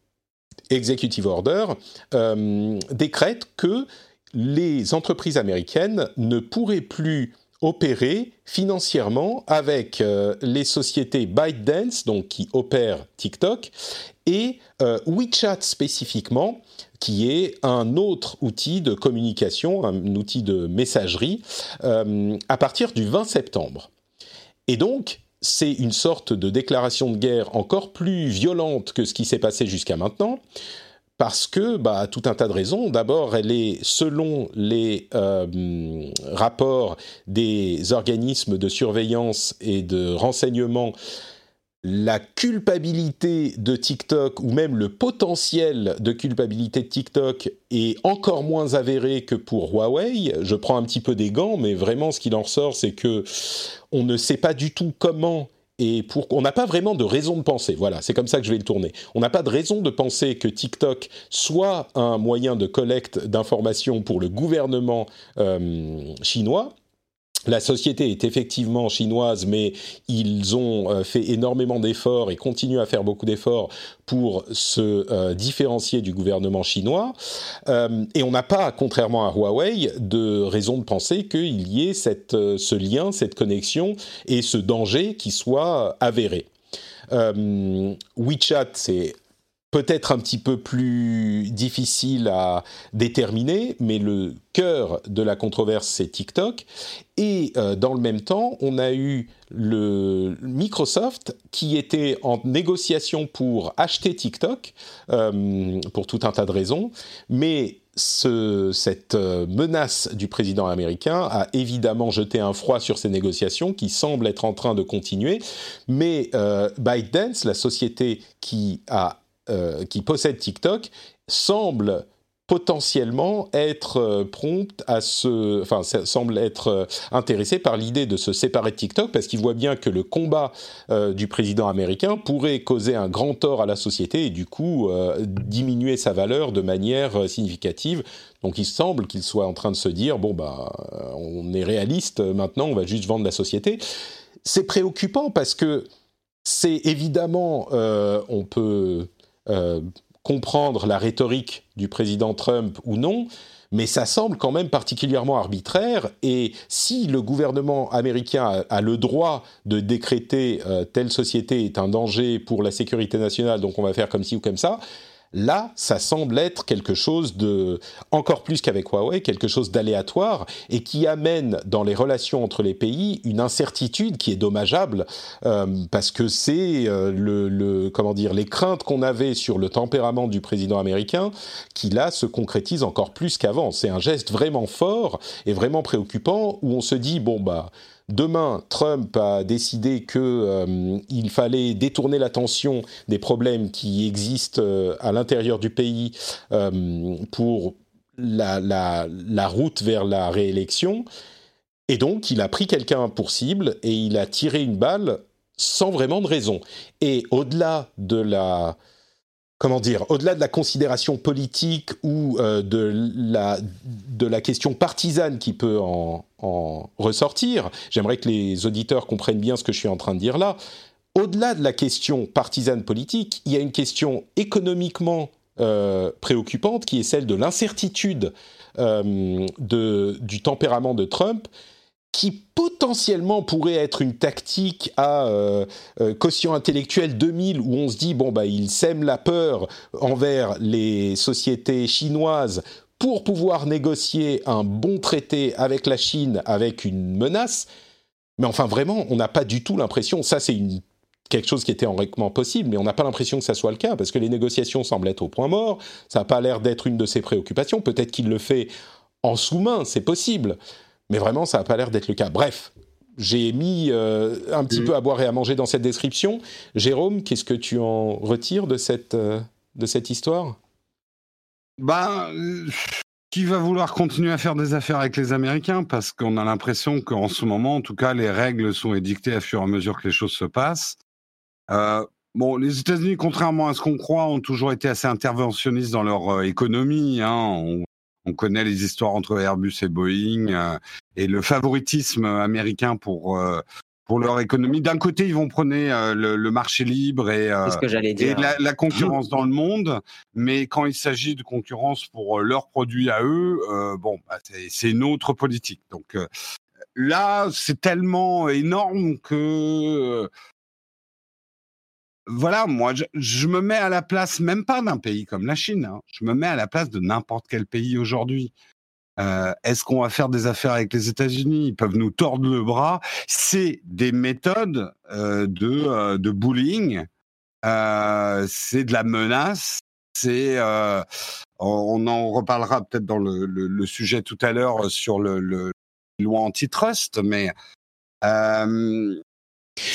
Executive Order euh, décrète que les entreprises américaines ne pourraient plus opérer financièrement avec euh, les sociétés ByteDance, donc qui opèrent TikTok, et euh, WeChat spécifiquement, qui est un autre outil de communication, un outil de messagerie, euh, à partir du 20 septembre. Et donc, c'est une sorte de déclaration de guerre encore plus violente que ce qui s'est passé jusqu'à maintenant, parce que, bah, tout un tas de raisons. D'abord, elle est, selon les euh, rapports des organismes de surveillance et de renseignement, la culpabilité de TikTok ou même le potentiel de culpabilité de TikTok est encore moins avéré que pour Huawei. Je prends un petit peu des gants, mais vraiment ce qu'il en ressort, c'est que on ne sait pas du tout comment et pour on n'a pas vraiment de raison de penser. Voilà, c'est comme ça que je vais le tourner. On n'a pas de raison de penser que TikTok soit un moyen de collecte d'informations pour le gouvernement euh, chinois la société est effectivement chinoise, mais ils ont euh, fait énormément d'efforts et continuent à faire beaucoup d'efforts pour se euh, différencier du gouvernement chinois. Euh, et on n'a pas, contrairement à Huawei, de raison de penser qu'il y ait ce lien, cette connexion et ce danger qui soit avéré. WeChat, c'est peut-être un petit peu plus difficile à déterminer, mais le cœur de la controverse, c'est TikTok. Et euh, dans le même temps, on a eu le Microsoft qui était en négociation pour acheter TikTok, euh, pour tout un tas de raisons, mais ce, cette euh, menace du président américain a évidemment jeté un froid sur ces négociations qui semblent être en train de continuer. Mais ByteDance, la société qui a euh, qui possède TikTok semble potentiellement être euh, prompte à se, enfin, semble être euh, intéressé par l'idée de se séparer de TikTok parce qu'il voit bien que le combat du président américain pourrait causer un grand tort à la société et du coup diminuer sa valeur de manière significative. Donc il semble qu'il soit en train de se dire bon bah on est réaliste maintenant, on va juste vendre la société. C'est préoccupant parce que c'est évidemment on peut comprendre la rhétorique du président Trump ou non, mais ça semble quand même particulièrement arbitraire. Et si le gouvernement américain a, le droit de décréter euh, telle société est un danger pour la sécurité nationale, donc on va faire comme ci ou comme ça, Là, ça semble être quelque chose de, encore plus qu'avec Huawei, quelque chose d'aléatoire et qui amène dans les relations entre les pays une incertitude qui est dommageable euh, parce que c'est euh, le, comment dire, les craintes qu'on avait sur le tempérament du président américain qui là se concrétisent encore plus qu'avant. C'est un geste vraiment fort et vraiment préoccupant où on se dit bon bah Demain, Trump a décidé qu'il euh, fallait détourner l'attention des problèmes qui existent euh, à l'intérieur du pays euh, pour la, la, route vers la réélection. Et donc, il a pris quelqu'un pour cible et il a tiré une balle sans vraiment de raison. Et au-delà de la comment dire, au-delà de la considération politique ou euh, de, la, question partisane qui peut en, ressortir, j'aimerais que les auditeurs comprennent bien ce que je suis en train de dire là. Au-delà de la question partisane politique, il y a une question économiquement euh, préoccupante qui est celle de l'incertitude euh, du tempérament de Trump qui potentiellement pourrait être une tactique à euh, euh, quotient intellectuel 2000 où on se dit bon bah il sème la peur envers les sociétés chinoises pour pouvoir négocier un bon traité avec la Chine avec une menace. Mais enfin vraiment, on n'a pas du tout l'impression, ça c'est quelque chose qui était théoriquement possible, mais on n'a pas l'impression que ça soit le cas, parce que les négociations semblent être au point mort, ça n'a pas l'air d'être une de ses préoccupations, peut-être qu'il le fait en sous-main, c'est possible, mais vraiment, ça n'a pas l'air d'être le cas. Bref, j'ai mis euh, un petit peu à boire et à manger dans cette description. Jérôme, qu'est-ce que tu en retires de cette, euh, de cette histoire? Ben, qui va vouloir continuer à faire des affaires avec les Américains? Parce qu'on a l'impression qu'en ce moment, en tout cas, les règles sont édictées à fur et à mesure que les choses se passent. Euh, bon, les États-Unis, contrairement à ce qu'on croit, ont toujours été assez interventionnistes dans leur économie. Hein on connaît les histoires entre Airbus et Boeing euh, et le favoritisme américain pour euh, pour leur économie. D'un côté, ils vont prôner euh, le, marché libre et, la, concurrence dans le monde, mais quand il s'agit de concurrence pour leurs produits à eux, bon, bah, c'est une autre politique. Donc, là, c'est tellement énorme que voilà, moi, je, me mets à la place, même pas d'un pays comme la Chine, hein. je me mets à la place de n'importe quel pays aujourd'hui. Euh, est-ce qu'on va faire des affaires avec les États-Unis? Ils peuvent nous tordre le bras. C'est des méthodes euh, de, euh, de bullying, c'est de la menace, c'est on en reparlera peut-être dans le, sujet tout à l'heure sur le, le loi antitrust, mais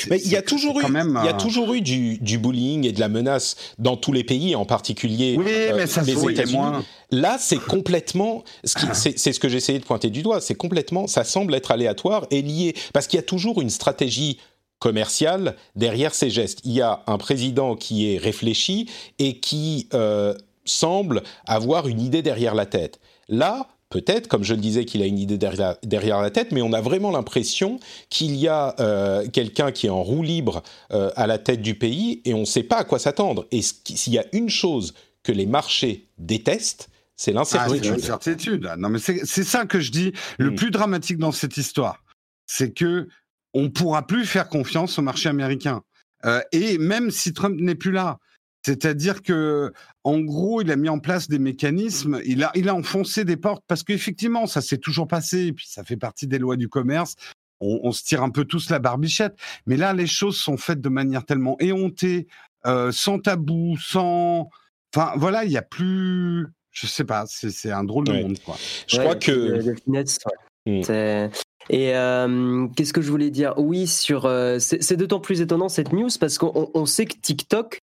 mais il y a toujours eu, il y a toujours eu du, du, bullying et de la menace dans tous les pays, en particulier oui, euh, mais ça les États-Unis. Là, c'est complètement, c'est ce que j'essayais de pointer du doigt, c'est complètement, ça semble être aléatoire et lié, parce qu'il y a toujours une stratégie commerciale derrière ces gestes. Il y a un président qui est réfléchi et qui euh, semble avoir une idée derrière la tête. Là, peut-être, comme je le disais, qu'il a une idée derrière, la tête, mais on a vraiment l'impression qu'il y a euh, quelqu'un qui est en roue libre euh, à la tête du pays et on ne sait pas à quoi s'attendre. Et s'il y a une chose que les marchés détestent, c'est l'incertitude. Ah, l'incertitude. Non, mais c'est ça que je dis. Le mm. plus dramatique dans cette histoire, c'est que on pourra plus faire confiance au marché américain. Euh, et même si Trump n'est plus là, c'est-à-dire que, en gros, il a mis en place des mécanismes, il a, il a enfoncé des portes parce qu'effectivement, ça s'est toujours passé, et puis ça fait partie des lois du commerce. On, se tire un peu tous la barbichette, mais là, les choses sont faites de manière tellement éhontée, euh, sans tabou, sans, enfin, voilà, il n'y a plus, je sais pas, c'est un drôle de monde, quoi. Je crois que. Mmh. Et euh, qu'est-ce que je voulais dire? Oui, sur euh, c'est d'autant plus étonnant cette news parce qu'on sait que TikTok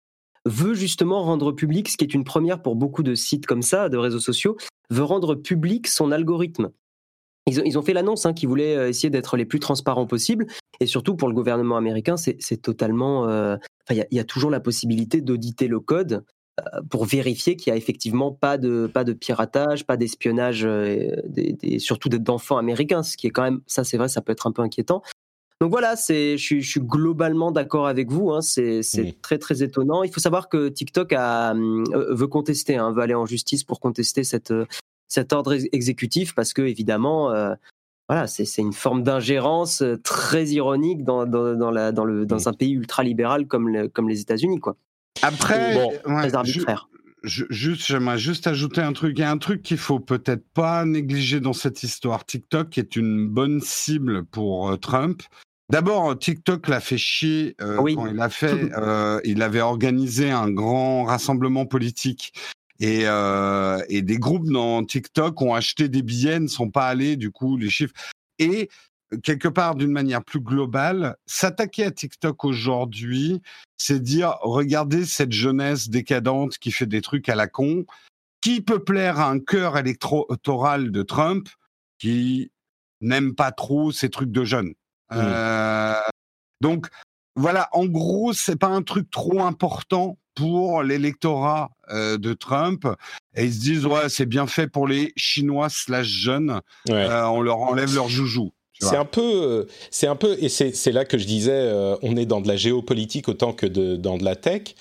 veut justement rendre public, ce qui est une première pour beaucoup de sites comme ça, de réseaux sociaux, veut rendre public son algorithme. Ils ont, fait l'annonce hein, qu'ils voulaient euh, essayer d'être les plus transparents possible. Et surtout pour le gouvernement américain, c'est totalement. Euh, il y, a toujours la possibilité d'auditer le code euh, pour vérifier qu'il n'y a effectivement pas de, pas de piratage, pas d'espionnage, surtout d'enfants américains, ce qui est quand même, ça c'est vrai, ça peut être un peu inquiétant. Donc voilà, c'est, je, suis globalement d'accord avec vous. Hein, c'est très très étonnant. Il faut savoir que TikTok a, euh, veut contester, hein, veut aller en justice pour contester cette, cet ordre exécutif parce que évidemment, euh, voilà, c'est une forme d'ingérence euh, très ironique dans, dans, la, dans, le, dans un pays ultra libéral comme, comme les États-Unis, quoi. Après, très arbitraire. juste, j'aimerais juste ajouter un truc. Il y a un truc qu'il faut peut-être pas négliger dans cette histoire. TikTok est une bonne cible pour Trump D'abord, TikTok l'a fait chier euh, quand il a fait. Euh, il avait organisé un grand rassemblement politique et, euh, et des groupes dans TikTok ont acheté des billets, ne sont pas allés. Du coup, les chiffres et quelque part d'une manière plus globale, s'attaquer à TikTok aujourd'hui, c'est dire regardez cette jeunesse décadente qui fait des trucs à la con, qui peut plaire à un cœur électoral de Trump qui n'aime pas trop ces trucs de jeunes. Mmh. Euh, donc voilà, en gros, c'est pas un truc trop important pour l'électorat euh, de Trump. Et ils se disent ouais, c'est bien fait pour les Chinois slash jeunes. Euh, on leur enlève leur joujou. C'est un peu, c'est un peu, et c'est là que je disais, on est dans de la géopolitique autant que de, dans de la tech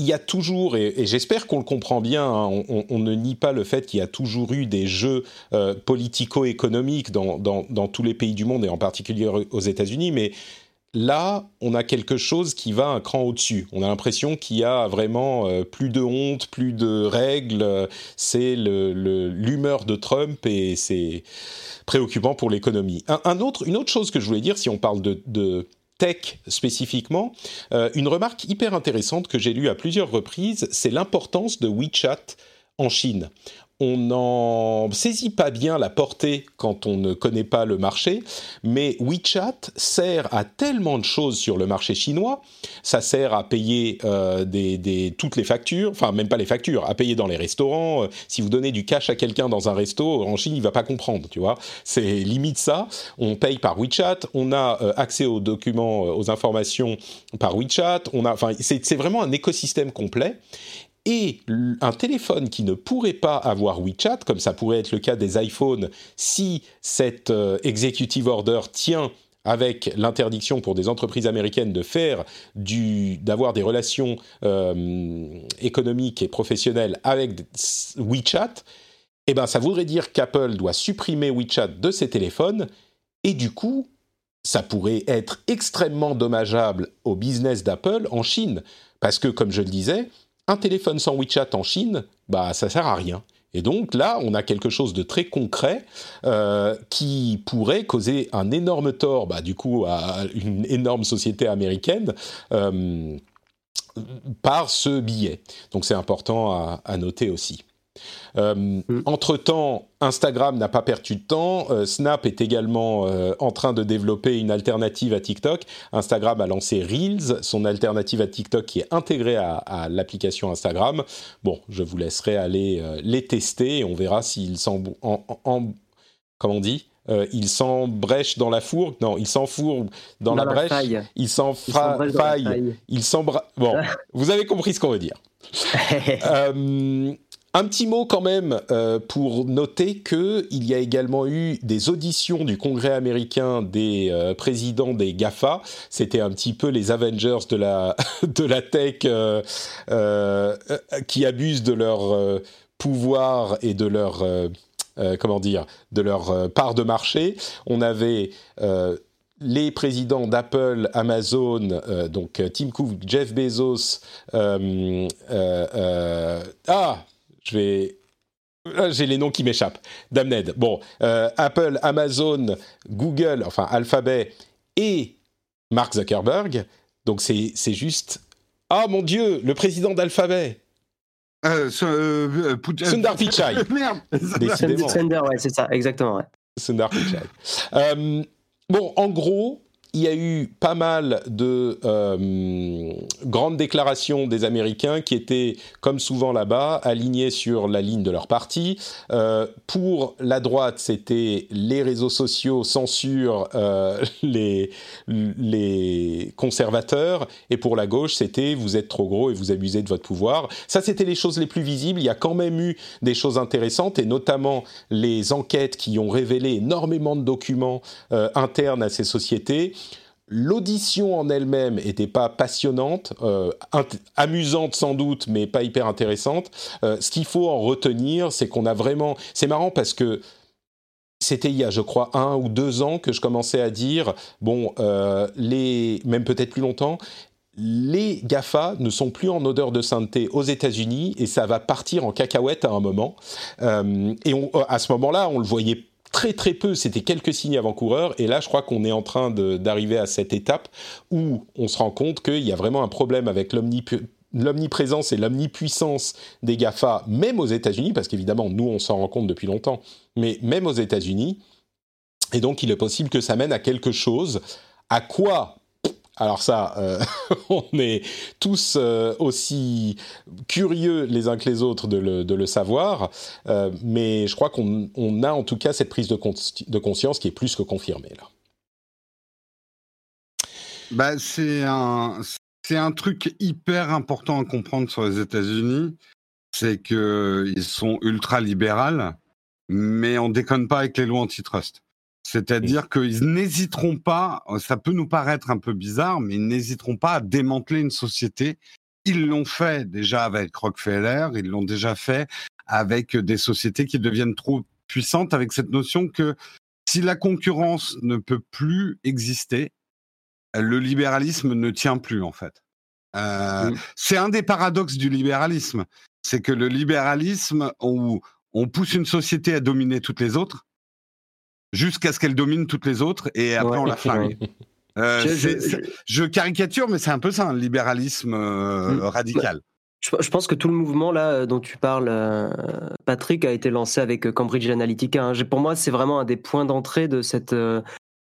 il y a toujours, et, j'espère qu'on le comprend bien, hein, on, ne nie pas le fait qu'il y a toujours eu des jeux euh, politico-économiques dans, tous les pays du monde, et en particulier aux États-Unis, mais là, on a quelque chose qui va un cran au-dessus. On a l'impression qu'il y a vraiment euh, plus de honte, plus de règles. C'est l'humeur de Trump et c'est préoccupant pour l'économie. Un, autre, une autre chose que je voulais dire, si on parle de tech spécifiquement, euh, une remarque hyper intéressante que j'ai lue à plusieurs reprises, c'est l'importance de WeChat en Chine on n'en saisit pas bien la portée quand on ne connaît pas le marché, mais WeChat sert à tellement de choses sur le marché chinois. Ça sert à payer euh, toutes les factures, enfin même pas les factures, à payer dans les restaurants. Euh, si vous donnez du cash à quelqu'un dans un resto, en Chine, il va pas comprendre, tu vois. C'est limite ça. On paye par WeChat, on a euh, accès aux documents, aux informations par WeChat. Enfin, c'est vraiment un écosystème complet et un téléphone qui ne pourrait pas avoir WeChat, comme ça pourrait être le cas des iPhones, si cette euh, executive order tient avec l'interdiction pour des entreprises américaines de faire du, d'avoir des relations euh, économiques et professionnelles avec WeChat, eh ben ça voudrait dire qu'Apple doit supprimer WeChat de ses téléphones Et du coup, ça pourrait être extrêmement dommageable au business d'Apple en Chine. Parce que, comme je le disais, un téléphone sans WeChat en Chine, bah, ça sert à rien. Et donc là, on a quelque chose de très concret euh, qui pourrait causer un énorme tort, bah, du coup, à une énorme société américaine. Euh, par ce billet. Donc c'est important à noter aussi. Euh. Entre-temps, Instagram n'a pas perdu de temps. Euh, Snap est également euh, en train de développer une alternative à TikTok. Instagram a lancé Reels, son alternative à TikTok qui est intégrée à, l'application Instagram. Bon, je vous laisserai aller les tester et on verra s'ils s'en... En, comment on dit il s'embrèche dans la fourre. Non, il s'enfourre dans, la, brèche. Il s'en faille. Il s'embra... Bon, vous avez compris ce qu'on veut dire. Un petit mot quand même euh, pour noter qu'il y a également eu des auditions du Congrès américain des euh, présidents des GAFA. C'était un petit peu les Avengers de la, de tech euh, qui abusent de leur pouvoir et de leur... comment dire, de leur part de marché. On avait les présidents d'Apple, Amazon, donc Tim Cook, Jeff Bezos, ah, je vais. Ah, j'ai les noms qui m'échappent. Damned. Bon, euh, Apple, Amazon, Google, enfin Alphabet et Mark Zuckerberg. Donc c'est juste. Ah mon Dieu, le président d'Alphabet. Euh, euh, Sundar Pichai. Merde. Sundar, ouais, c'est ça, exactement. Ouais. Sundar Pichai. bon, en gros, il y a eu pas mal de euh, grandes déclarations des Américains qui étaient, comme souvent là-bas, alignés sur la ligne de leur parti. Euh, pour la droite, c'était les réseaux sociaux censurent euh, les, les conservateurs, et pour la gauche, c'était vous êtes trop gros et vous abusez de votre pouvoir. Ça, c'était les choses les plus visibles. Il y a quand même eu des choses intéressantes, et notamment les enquêtes qui ont révélé énormément de documents internes à ces sociétés L'audition en elle-même n'était pas passionnante, euh, amusante sans doute, mais pas hyper intéressante. Euh, ce qu'il faut en retenir, c'est qu'on a vraiment... C'est marrant parce que c'était il y a, je crois, un ou deux ans que je commençais à dire, bon, euh, les, même peut-être plus longtemps, les GAFA ne sont plus en odeur de sainteté aux États-Unis et ça va partir en cacahuète à un moment. et à ce moment-là, on le voyait très très peu, c'était quelques signes avant-coureurs, et là je crois qu'on est en train d'arriver à cette étape où on se rend compte qu'il y a vraiment un problème avec l'omniprésence et l'omnipuissance des GAFA, même aux États-Unis, parce qu'évidemment nous on s'en rend compte depuis longtemps, mais même aux États-Unis, et donc il est possible que ça mène à quelque chose. À quoi alors ça, euh, on est tous euh, aussi curieux les uns que les autres de le, savoir, euh, mais je crois qu'on a en tout cas cette prise de, conscience qui est plus que confirmée là. Bah, c'est un, truc hyper important à comprendre sur les États-Unis, c'est qu'ils sont ultra libérales, mais on déconne pas avec les lois antitrust. C'est-à-dire qu'ils n'hésiteront pas, ça peut nous paraître un peu bizarre, mais ils n'hésiteront pas à démanteler une société. Ils l'ont fait déjà avec Rockefeller, ils l'ont déjà fait avec des sociétés qui deviennent trop puissantes avec cette notion que si la concurrence ne peut plus exister, le libéralisme ne tient plus en fait. Euh, c'est un des paradoxes du libéralisme, c'est que le libéralisme où on pousse une société à dominer toutes les autres, jusqu'à ce qu'elle domine toutes les autres et après on la flingue. Euh, je, caricature, mais c'est un peu ça, un libéralisme euh, mm. radical. Je, pense que tout le mouvement là euh, dont tu parles, Patrick, a été lancé avec Cambridge Analytica. Hein. Pour moi, c'est vraiment un des points d'entrée de cette,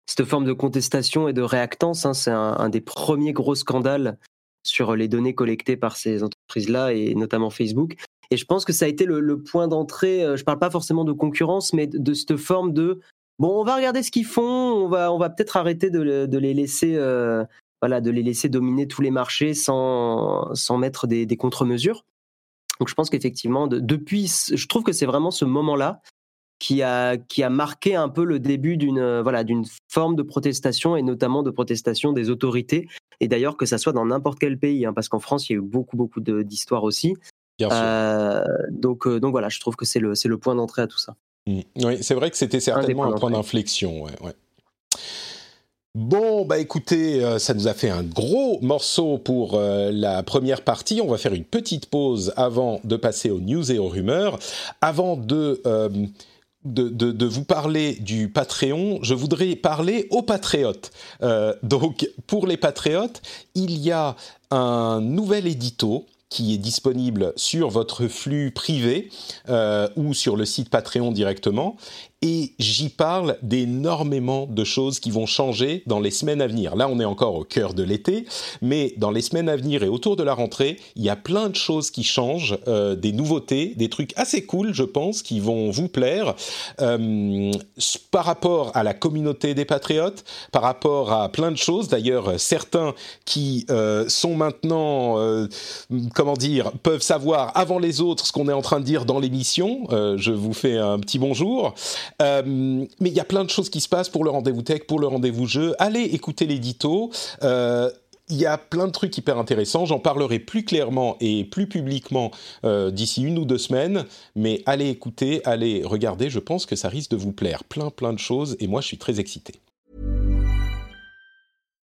cette forme de contestation et de réactance. Hein. C'est un, des premiers gros scandales sur les données collectées par ces entreprises-là et notamment Facebook. Et je pense que ça a été le, point d'entrée. Je ne parle pas forcément de concurrence, mais de cette forme de bon, on va regarder ce qu'ils font, on va, on va peut-être arrêter de, les laisser, euh, voilà, de les laisser dominer tous les marchés sans, sans mettre des, contre-mesures. Donc, je pense qu'effectivement, depuis, je trouve que c'est vraiment ce moment-là qui a, qui a marqué un peu le début d'une voilà, d'une forme de protestation et notamment de protestation des autorités. Et d'ailleurs, que ça soit dans n'importe quel pays, hein, parce qu'en France, il y a eu beaucoup, beaucoup d'histoires aussi. Euh, donc, euh, donc voilà, je trouve que c'est le, le point d'entrée à tout ça. Mm. Oui, c'est vrai que c'était certainement un point d'inflexion. Ouais, Bon, bah écoutez, euh, ça nous a fait un gros morceau pour euh, la première partie. On va faire une petite pause avant de passer aux news et aux rumeurs. Avant de, euh, de, de, de vous parler du Patreon, je voudrais parler aux patriotes. Donc, pour les patriotes, il y a un nouvel édito qui est disponible sur votre flux privé euh, ou sur le site Patreon directement. Et j'y parle d'énormément de choses qui vont changer dans les semaines à venir. Là, on est encore au cœur de l'été, mais dans les semaines à venir et autour de la rentrée, il y a plein de choses qui changent, euh, des nouveautés, des trucs assez cool, je pense, qui vont vous plaire euh, par rapport à la communauté des patriotes, par rapport à plein de choses. D'ailleurs, certains qui euh, sont maintenant, euh, comment dire, peuvent savoir avant les autres ce qu'on est en train de dire dans l'émission. Euh, je vous fais un petit bonjour. Euh, mais il y a plein de choses qui se passent pour le rendez-vous tech, pour le rendez-vous jeu. Allez écouter l'édito. Euh, il y a plein de trucs hyper intéressants. J'en parlerai plus clairement et plus publiquement euh, d'ici une ou deux semaines. Mais allez écouter, allez regarder. Je pense que ça risque de vous plaire. Plein, plein de choses. Et moi, je suis très excité.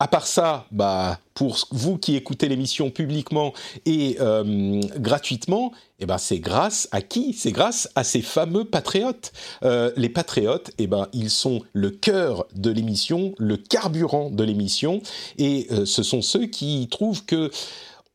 à part ça, bah, pour vous qui écoutez l'émission publiquement et euh, gratuitement, eh ben, c'est grâce à qui? C'est grâce à ces fameux patriotes. Euh, les patriotes, eh ben, ils sont le cœur de l'émission, le carburant de l'émission, et euh, ce sont ceux qui trouvent que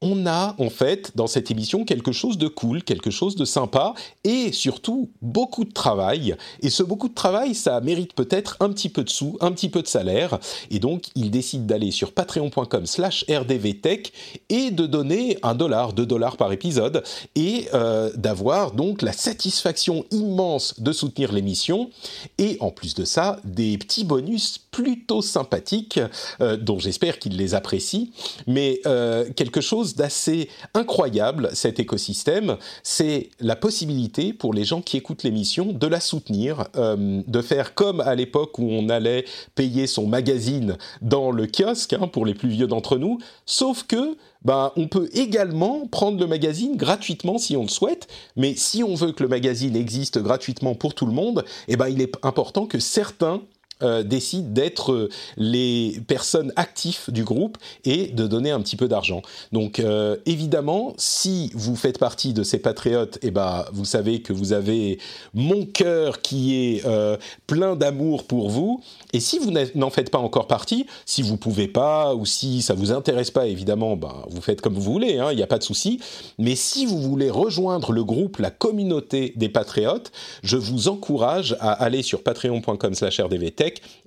on a en fait dans cette émission quelque chose de cool, quelque chose de sympa et surtout beaucoup de travail. Et ce beaucoup de travail, ça mérite peut-être un petit peu de sous, un petit peu de salaire. Et donc, ils décident d'aller sur patreon.com slash rdvtech et de donner un dollar, deux dollars par épisode et euh, d'avoir donc la satisfaction immense de soutenir l'émission et en plus de ça, des petits bonus plutôt sympathiques euh, dont j'espère qu'ils les apprécient. Mais euh, quelque chose d'assez incroyable, cet écosystème, c'est la possibilité pour les gens qui écoutent l'émission de la soutenir, euh, de faire comme à l'époque où on allait payer son magazine dans le kiosque, hein, pour les plus vieux d'entre nous, sauf que ben, on peut également prendre le magazine gratuitement si on le souhaite, mais si on veut que le magazine existe gratuitement pour tout le monde, eh ben, il est important que certains euh, décident d'être euh, les personnes actives du groupe et de donner un petit peu d'argent. Donc euh, évidemment, si vous faites partie de ces patriotes, eh ben, vous savez que vous avez mon cœur qui est euh, plein d'amour pour vous. Et si vous n'en faites pas encore partie, si vous pouvez pas ou si ça vous intéresse pas, évidemment, ben, vous faites comme vous voulez, hein, il n'y a pas de souci. Mais si vous voulez rejoindre le groupe, la communauté des patriotes, je vous encourage à aller sur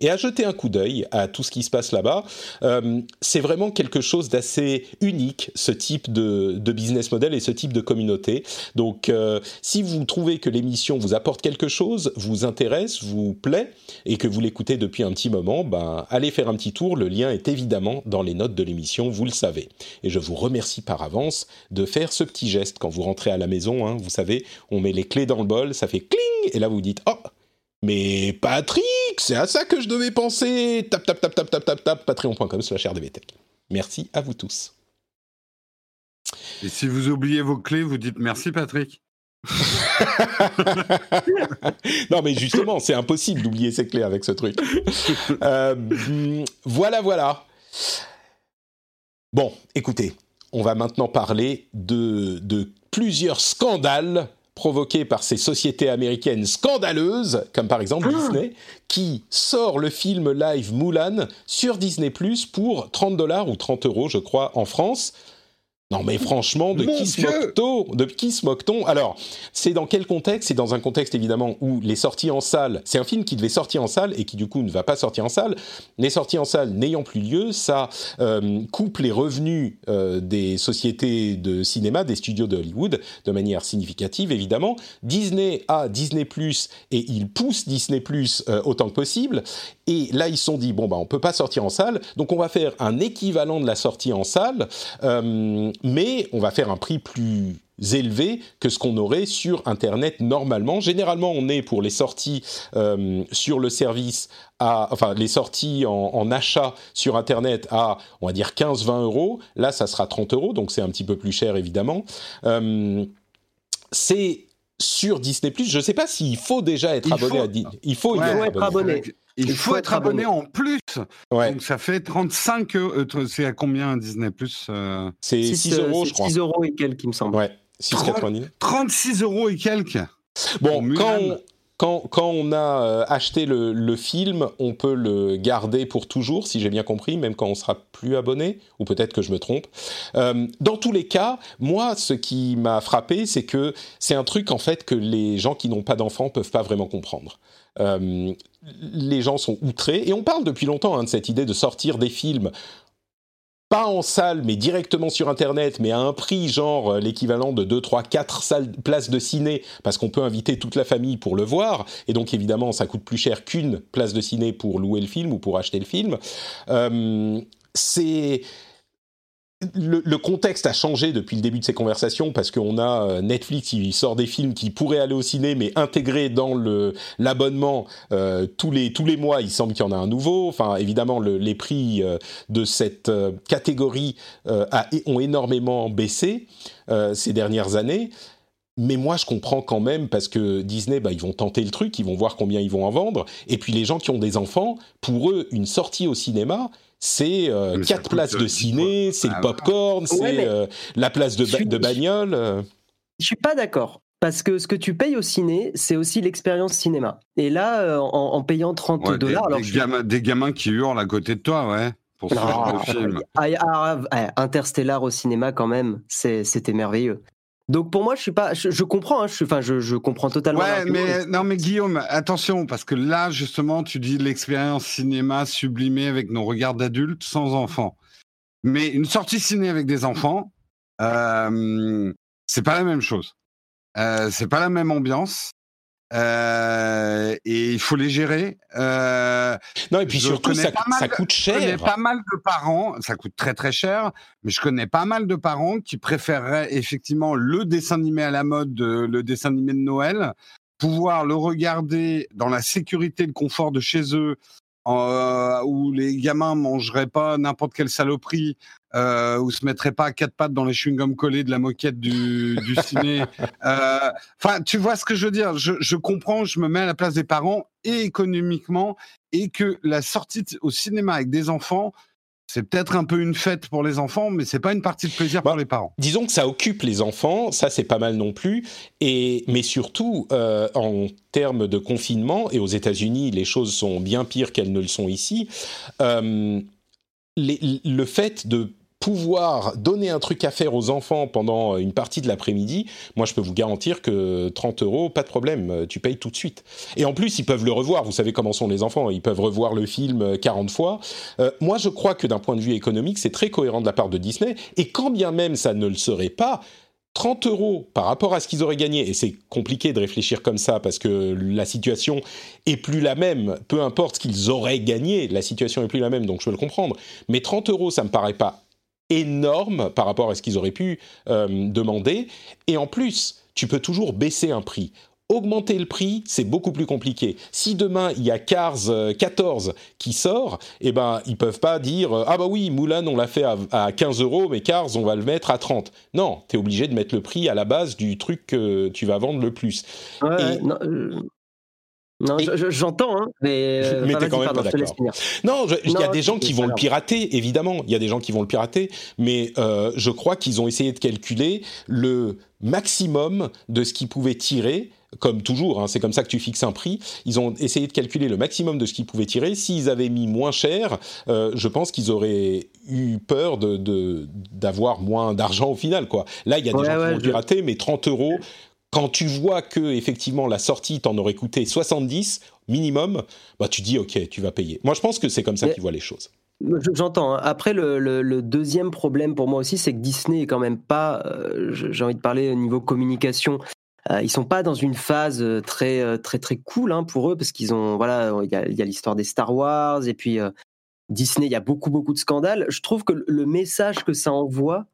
et à jeter un coup d'œil à tout ce qui se passe là-bas. Euh, c'est vraiment quelque chose d'assez unique, ce type de, business model et ce type de communauté. Donc, euh, si vous trouvez que l'émission vous apporte quelque chose, vous intéresse, vous plaît, et que vous l'écoutez depuis un petit moment, ben, allez faire un petit tour. Le lien est évidemment dans les notes de l'émission, vous le savez. Et je vous remercie par avance de faire ce petit geste quand vous rentrez à la maison. hein. vous savez, on met les clés dans le bol, ça fait cling, et là vous dites, oh, mais Patrick, c'est à ça que je devais penser. Tap, tap, tap, tap, tap, tap, tap, patreon.com slash rdvtech. Merci à vous tous. Et si vous oubliez vos clés, vous dites merci Patrick. non, mais justement, c'est impossible d'oublier ses clés avec ce truc. Euh, voilà, voilà. Bon, écoutez, on va maintenant parler de, de plusieurs scandales provoquée par ces sociétés américaines scandaleuses, comme par exemple Disney, qui sort le film live Mulan sur Disney Plus pour 30 dollars ou 30 euros, je crois, en France. Non mais franchement, de Mon qui se moque-t-on De qui se moque-t-on Alors, c'est dans quel contexte? C'est dans un contexte évidemment où les sorties en salle, c'est un film qui devait sortir en salle et qui du coup ne va pas sortir en salle. Les sorties en salle n'ayant plus lieu, ça euh, coupe les revenus euh, des sociétés de cinéma, des studios de Hollywood, de manière significative évidemment. Disney a Disney Plus et il pousse Disney Plus euh, autant que possible. Et là, ils se sont dit bon bah on peut pas sortir en salle, donc on va faire un équivalent de la sortie en salle. Mais on va faire un prix plus élevé que ce qu'on aurait sur Internet normalement. Généralement, on est pour les sorties euh, sur le service, à, enfin les sorties en, en, achat sur Internet à, on va dire 15-20 euros. Là, ça sera 30 euros, donc c'est un petit peu plus cher évidemment. Euh, c'est sur Disney+. Je ne sais pas s'il faut déjà être Il abonné faut- à Disney. Il faut y Ouais, être ouais, être abonné. Il, Il faut, faut être être abonné, abonné. en plus. Ouais, Donc ça fait 35 euros. Euh, C'est à combien un Disney Plus euh, c'est 6 euros, je crois. 6 euros et quelques, il me semble. Ouais, 6,99. 36 euros et quelques. Bon, Mulan. quand on, quand, quand on a euh, acheté le, le film, on peut le garder pour toujours, si j'ai bien compris, même quand on sera plus abonné, ou peut-être que je me trompe. Euh, dans tous les cas, moi, ce qui m'a frappé, c'est que c'est un truc en fait que les gens qui n'ont pas d'enfants peuvent pas vraiment comprendre. Euh, les gens sont outrés, et on parle depuis longtemps hein, de cette idée de sortir des films pas en salle, mais directement sur Internet, mais à un prix genre euh, l'équivalent de 2, 3, 4 salles, places de ciné, parce qu'on peut inviter toute la famille pour le voir, et donc évidemment ça coûte plus cher qu'une place de ciné pour louer le film ou pour acheter le film. Euh, c'est le, contexte a changé depuis le début de ces conversations parce qu'on a euh, Netflix qui sort des films qui pourraient aller au ciné mais intégrés dans l'abonnement euh, tous les tous les mois il semble qu'il y en a un nouveau enfin évidemment le- les prix euh, de cette catégorie ont énormément baissé ces dernières années mais moi, je comprends quand même parce que Disney, bah, ils vont tenter le truc, ils vont voir combien ils vont en vendre. Et puis les gens qui ont des enfants, pour eux, une sortie au cinéma, c'est euh, quatre places euh, de ciné, c'est Ah, le voilà. popcorn, c'est Ouais, mais- euh, la place de, ba- Je suis- de bagnole. Je suis pas d'accord. Parce que ce que tu payes au ciné, c'est aussi l'expérience cinéma. Et là, en, en payant 30 Ouais, des, dollars, alors des je- gamins, des gamins qui hurlent à côté de toi, ouais. Pour ce Non, genre de film. ah, ah, ah, Interstellar au cinéma quand même, c'est- c'était merveilleux. Donc pour moi, je suis pas, je, je comprends, hein, je, suis- enfin, je, je comprends totalement. Ouais, mais non, mais Guillaume, attention, parce que là, justement, tu dis l'expérience cinéma sublimée avec nos regards d'adultes sans enfants. Mais une sortie ciné avec des enfants, euh, c'est pas la même chose. Euh, c'est pas la même ambiance. Euh, et il faut les gérer. Euh, Non, et puis surtout, ça, pas mal ça de- coûte je connais cher. pas mal de parents, ça coûte très très cher, mais je connais pas mal de parents qui préféreraient effectivement le dessin animé à la mode, de- le dessin animé de Noël, pouvoir le regarder dans la sécurité et le confort de chez eux, euh, où les gamins mangeraient pas n'importe quelle saloperie, euh, ou se mettraient pas à quatre pattes dans les chewing-gums collés de la moquette du, du ciné. Euh, Enfin, tu vois ce que je veux dire je, je comprends, je me mets à la place des parents et économiquement, et que la sortie au cinéma avec des enfants, c'est peut-être un peu une fête pour les enfants, mais c'est pas une partie de plaisir Bah, pour les parents. Disons que ça occupe les enfants, ça c'est pas mal non plus, et, mais surtout euh, en termes de confinement, et aux États-Unis les choses sont bien pires qu'elles ne le sont ici, euh, les- le fait de pouvoir donner un truc à faire aux enfants pendant une partie de l'après-midi, moi je peux vous garantir que 30 euros, pas de problème, euh, tu payes tout de suite. Et en plus, ils peuvent le revoir, vous savez comment sont les enfants, ils peuvent revoir le film euh, 40 fois. Euh, moi je crois que d'un point de vue économique, c'est très cohérent de la part de Disney, et quand bien même ça ne le serait pas, 30 euros par rapport à ce qu'ils auraient gagné, et c'est compliqué de réfléchir comme ça parce que la situation est plus la même, peu importe ce qu'ils auraient gagné, la situation est plus la même, donc je peux le comprendre. Mais 30 euros, ça me paraît pas énorme par rapport à ce qu'ils auraient pu euh, demander. Et en plus, tu peux toujours baisser un prix. Augmenter le prix, c'est beaucoup plus compliqué. Si demain il y a Cars euh, 14 qui sort, eh ben ils peuvent pas dire euh, ah bah oui Mulan on l'a fait à, à 15 euros mais Cars on va le mettre à 30. Non, tu es obligé de mettre le prix à la base du truc que tu vas vendre le plus. Ouais, Et- non, euh, Non, je- j'entends, hein, mais. euh, Mais t'es quand même pardon, pas d'accord. Non, il y a des gens qui vont le pirater, évidemment. Il y a des gens qui vont le pirater, mais euh, je crois qu'ils ont essayé de calculer le maximum de ce qu'ils pouvaient tirer. Comme toujours, hein, c'est comme ça que tu fixes un prix. Ils ont essayé de calculer le maximum de ce qu'ils pouvaient tirer. S'ils avaient mis moins cher, euh, je pense qu'ils auraient eu peur de de- d'avoir moins d'argent au final. Quoi. Là, il y a des Ouais, gens qui vont le je- pirater, mais 30 euros. Quand tu vois que effectivement la sortie t'en aurait coûté 70 minimum, bah tu dis ok, tu vas payer. Moi, je pense que c'est comme ça Mais- qu'ils voient les choses. Je- J'entends. hein. Après, le, le- le deuxième problème pour moi aussi, c'est que Disney est quand même pas. euh, J'ai envie de parler au niveau communication. euh, ils sont pas dans une phase euh, très euh, très très cool hein, pour eux parce qu'ils ont voilà il y a, il y a l'histoire des Star Wars et puis euh, Disney il y a beaucoup beaucoup de scandales. Je trouve que le message que ça envoie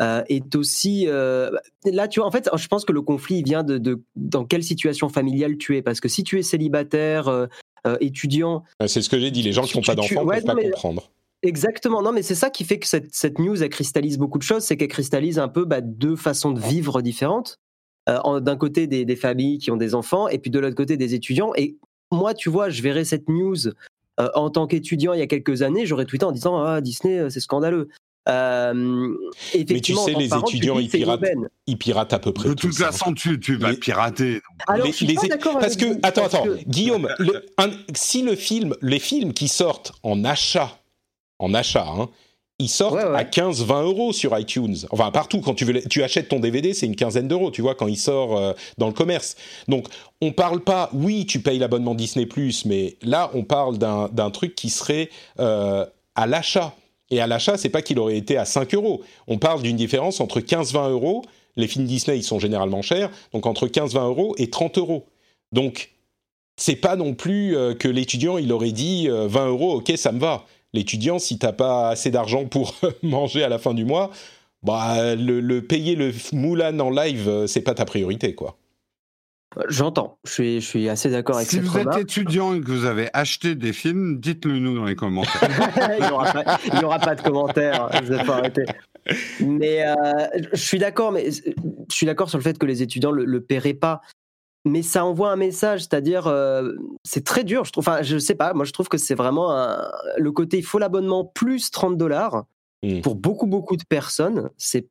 euh, est aussi euh, là tu vois en fait je pense que le conflit vient de, de dans quelle situation familiale tu es parce que si tu es célibataire euh, étudiant Euh, C'est ce que j'ai dit. Les gens qui n'ont pas d'enfants ne ouais, peuvent pas mais- comprendre. Exactement, non, mais c'est ça qui fait que cette, cette news, elle cristallise beaucoup de choses, c'est qu'elle cristallise un peu bah, deux façons de vivre différentes. En- D'un côté, des, des familles qui ont des enfants, et puis de l'autre côté, des étudiants. Et moi, tu vois, je verrais cette news en tant qu'étudiant il y a quelques années, j'aurais tweeté en disant Ah, Disney, c'est scandaleux. Euh, effectivement, sais, en tant que les parent, tu étudiants, ils piratent. Ils piratent à peu près De toute hein. façon, tu, tu vas Les- pirater. Alors, Les- je suis les pas é- d'accord parce que attends parce attends que- Guillaume le- un- si le film les films qui sortent en achat en achat hein, ils sortent Ouais, ouais. à 15-20 euros sur iTunes enfin partout quand tu veux tu achètes ton DVD c'est une quinzaine d'euros tu vois quand il sort euh, dans le commerce donc on parle pas oui tu payes l'abonnement Disney mais là on parle d'un d'un truc qui serait euh, à l'achat et à l'achat c'est pas qu'il aurait été à 5 euros on parle d'une différence entre 15-20 euros les films Disney ils sont généralement chers donc entre 15-20 euros et 30 euros donc, c'est pas non plus euh, que l'étudiant il aurait dit euh, 20 euros, ok, ça me va. L'étudiant, si t'as pas assez d'argent pour manger à la fin du mois, bah le, le payer le Moulin en live, euh, c'est pas ta priorité, quoi. J'entends, je suis, je suis assez d'accord avec Si cette vous êtes étudiant et que vous avez acheté des films, dites-le nous dans les commentaires. il n'y aura, pas- aura pas de commentaires. Je vais pas arrêter. Mais euh, je suis d'accord, mais je suis d'accord sur le fait que les étudiants le, le paieraient pas. Mais ça envoie un message, c'est-à-dire euh, c'est très dur. Je trouve, enfin, je sais pas. Moi, je trouve que c'est vraiment un- le côté il faut l'abonnement plus 30 dollars Mm. pour beaucoup beaucoup de personnes. C'est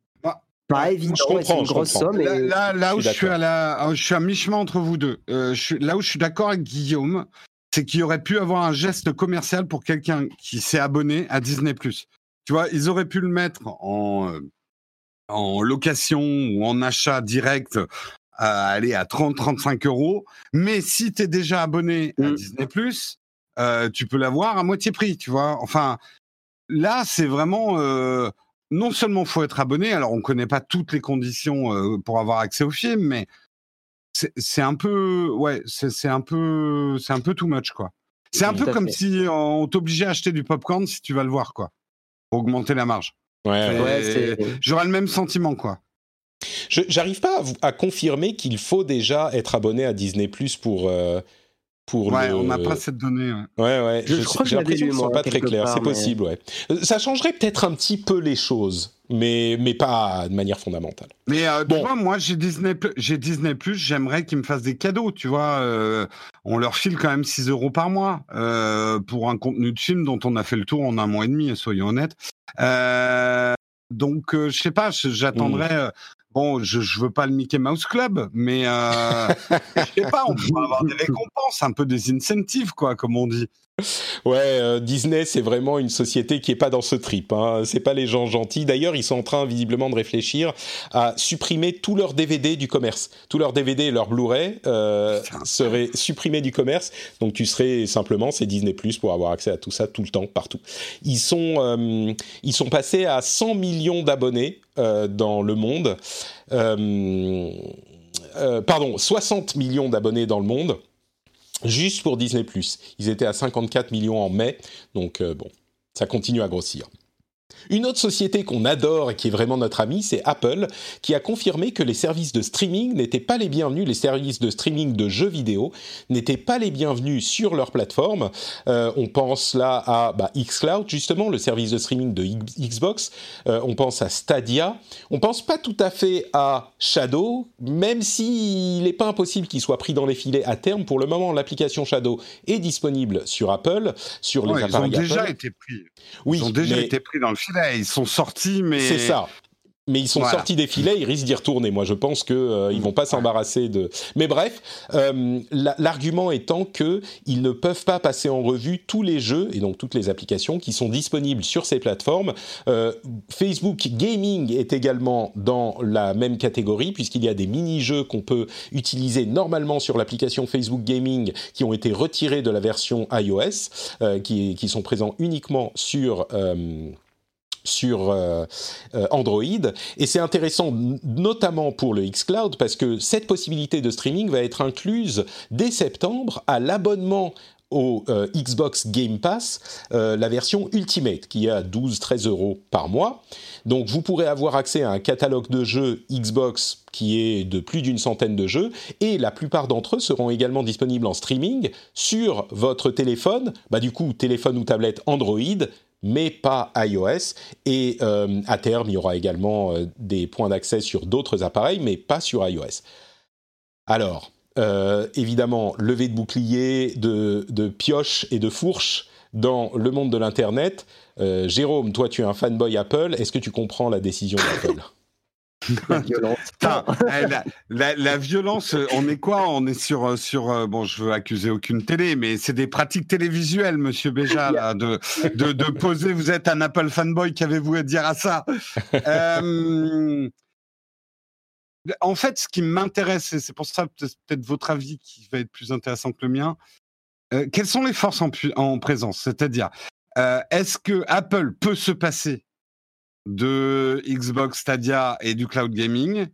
pas je évident. c'est une je grosse comprends. somme. Là, et- là, là où Je je suis à la, je suis à mi-chemin entre vous deux. Euh, je suis- là où je suis d'accord avec Guillaume, c'est qu'il aurait pu avoir un geste commercial pour quelqu'un qui s'est abonné à Disney+. Tu vois, ils auraient pu le mettre en, euh, en location ou en achat direct à aller à 30-35 euros. Mais si tu es déjà abonné à Mm. Disney+, euh, tu peux l'avoir à moitié prix, tu vois. Enfin, là, c'est vraiment... non seulement faut être abonné, alors on connaît pas toutes les conditions euh, pour avoir accès au film, mais c'est un peu, ouais, c'est un peu, c'est un peu too much quoi. C'est un Tout peu comme fait. si on t'obligeait à acheter du popcorn si tu vas le voir quoi, pour augmenter la marge. Ouais, J'aurais le même sentiment quoi. J'arrive pas à confirmer qu'il faut déjà être abonné à Disney Plus pour euh, pour Ouais, le. on n'a pas cette donnée. ouais. Ouais, ouais. Je- crois que J'ai l'impression qu'ils sont pas très clairs. C'est mais- possible, ouais. Ça changerait peut-être un petit peu les choses, mais mais pas de manière fondamentale. Mais euh, Bon. tu vois, moi j'ai Disney, Plus- j'ai Disney Plus, j'aimerais qu'ils me fassent des cadeaux, tu vois. euh, on leur file quand même 6 euros par mois euh, pour un contenu de film dont on a fait le tour en un mois et demi, soyons honnêtes. Euh, donc, euh, je sais pas, j'attendrais. euh, bon, je, je veux pas le Mickey Mouse Club, mais euh, je sais pas, on pourrait avoir des récompenses, un peu des incentives, quoi, comme on dit. Ouais, euh, Disney, c'est vraiment une société qui est pas dans ce trip. Hein. C'est pas les gens gentils. D'ailleurs, ils sont en train visiblement de réfléchir à supprimer tous leurs DVD du commerce. Tous leurs DVD et leurs Blu-ray euh, seraient supprimés du commerce. Donc, tu serais simplement c'est Disney Plus pour avoir accès à tout ça tout le temps, partout. Ils sont euh, ils sont passés à 100 millions d'abonnés dans le monde. Euh, euh, pardon, 60 millions d'abonnés dans le monde juste pour Disney+. Ils étaient à 54 millions en mai, donc euh, bon, ça continue à grossir. Une autre société qu'on adore et qui est vraiment notre ami, c'est Apple, qui a confirmé que les services de streaming n'étaient pas les bienvenus, les services de streaming de jeux vidéo n'étaient pas les bienvenus sur leur plateforme. Euh, on pense là à bah, xCloud, justement, le service de streaming de Xbox. Euh, on pense à Stadia. On pense pas tout à fait à Shadow, même s'il n'est pas impossible qu'il soit pris dans les filets à terme. Pour le moment, l'application Shadow est disponible sur Apple, sur les appareils Ils ont déjà été pris. Oui, ils ont déjà été pris dans le Ils sont sortis, mais. C'est ça mais ils sont sortis des filets, ils risquent d'y retourner. Moi, je pense que euh, ils vont pas s'embarrasser de. Mais bref, euh, l'argument étant que ils ne peuvent pas passer en revue tous les jeux et donc toutes les applications qui sont disponibles sur ces plateformes. Euh, Facebook Gaming est également dans la même catégorie puisqu'il y a des mini-jeux qu'on peut utiliser normalement sur l'application Facebook Gaming qui ont été retirés de la version iOS, qui, qui, sont présents uniquement sur sur euh, euh, Android. Et c'est intéressant notamment pour le xCloud parce que cette possibilité de streaming va être incluse dès septembre à l'abonnement au euh, Xbox Game Pass, la version Ultimate, qui est à 12-13 euros par mois. Donc vous pourrez avoir accès à un catalogue de jeux Xbox qui est de plus d'une centaine de jeux, et la plupart d'entre eux seront également disponibles en streaming sur votre téléphone, bah du coup téléphone ou tablette Android, mais pas iOS. Et euh, à terme, il y aura également euh, des points d'accès sur d'autres appareils, mais pas sur iOS. Alors, euh, évidemment, levée de bouclier, de, de pioche et de fourche dans le monde de l'Internet. Jérôme, toi, tu es un fanboy Apple. Est-ce que tu comprends la décision d'Apple? La violence. Eh, violence, on est quoi? On est sur, euh, sur. Euh, bon, je veux accuser aucune télé, mais c'est des pratiques télévisuelles, monsieur Béja, de, de, poser. Vous êtes un Apple fanboy, qu'avez-vous à dire à ça? Euh, En fait, ce qui m'intéresse, et c'est pour ça peut-être votre avis qui va être plus intéressant que le mien, quelles sont les forces en présence? C'est-à-dire, est-ce que Apple peut se passer? De Xbox Stadia et du cloud gaming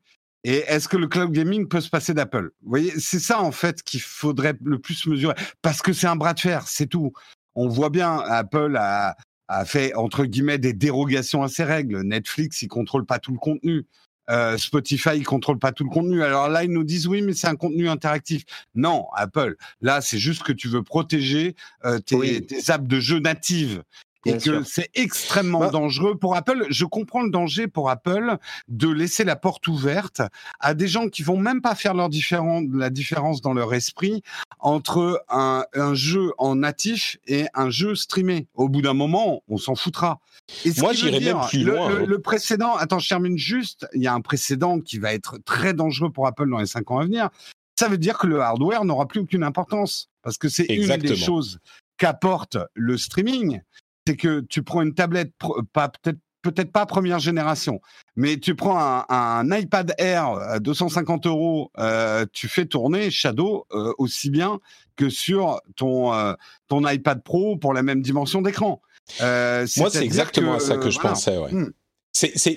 et est-ce que le cloud gaming peut se passer d'Apple? Vous voyez, c'est ça en fait qu'il faudrait le plus mesurer, parce que c'est un bras de fer, c'est tout. On voit bien, Apple a, a, fait entre guillemets des dérogations à ses règles. Netflix, il contrôle pas tout le contenu. Euh, Spotify, il contrôle pas tout le contenu. Alors là, ils nous disent oui, mais c'est un contenu interactif. Non, Apple, là, c'est juste que tu veux protéger euh, tes, tes apps de jeux natives et que c'est extrêmement bah dangereux pour Apple. Je comprends le danger pour Apple de laisser la porte ouverte à des gens qui vont même pas faire leur différent, la différence dans leur esprit entre un, un, jeu en natif et un jeu streamé. Au bout d'un moment, on s'en foutra. Et Moi, j'irais même plus loin. Le, le, précédent, attends, je termine juste. Il y a un précédent qui va être très dangereux pour Apple dans les cinq ans à venir. Ça veut dire que le hardware n'aura plus aucune importance parce que c'est une des choses qu'apporte le streaming c'est que tu prends une tablette, pas peut-être peut-être pas première génération, mais tu prends un, iPad Air à 250 euros, euh, tu fais tourner Shadow euh, aussi bien que sur ton euh, ton iPad Pro pour la même dimension d'écran. Moi, c'est exactement à ça que je pensais. Ouais. Hmm.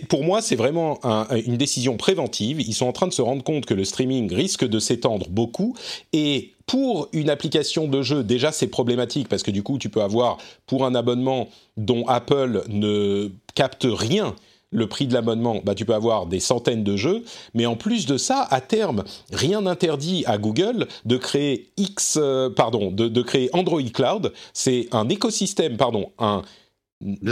Pour moi, c'est vraiment une décision préventive. Ils sont en train de se rendre compte que le streaming risque de s'étendre beaucoup. Et pour une application de jeu, déjà, c'est problématique parce que du coup, tu peux avoir, pour un abonnement dont Apple ne capte rien, le prix de l'abonnement, bah, tu peux avoir des centaines de jeux, mais en plus de ça, à terme, rien n'interdit à Google de créer X, euh, pardon, de, de créer Android Cloud. C'est un écosystème, pardon, un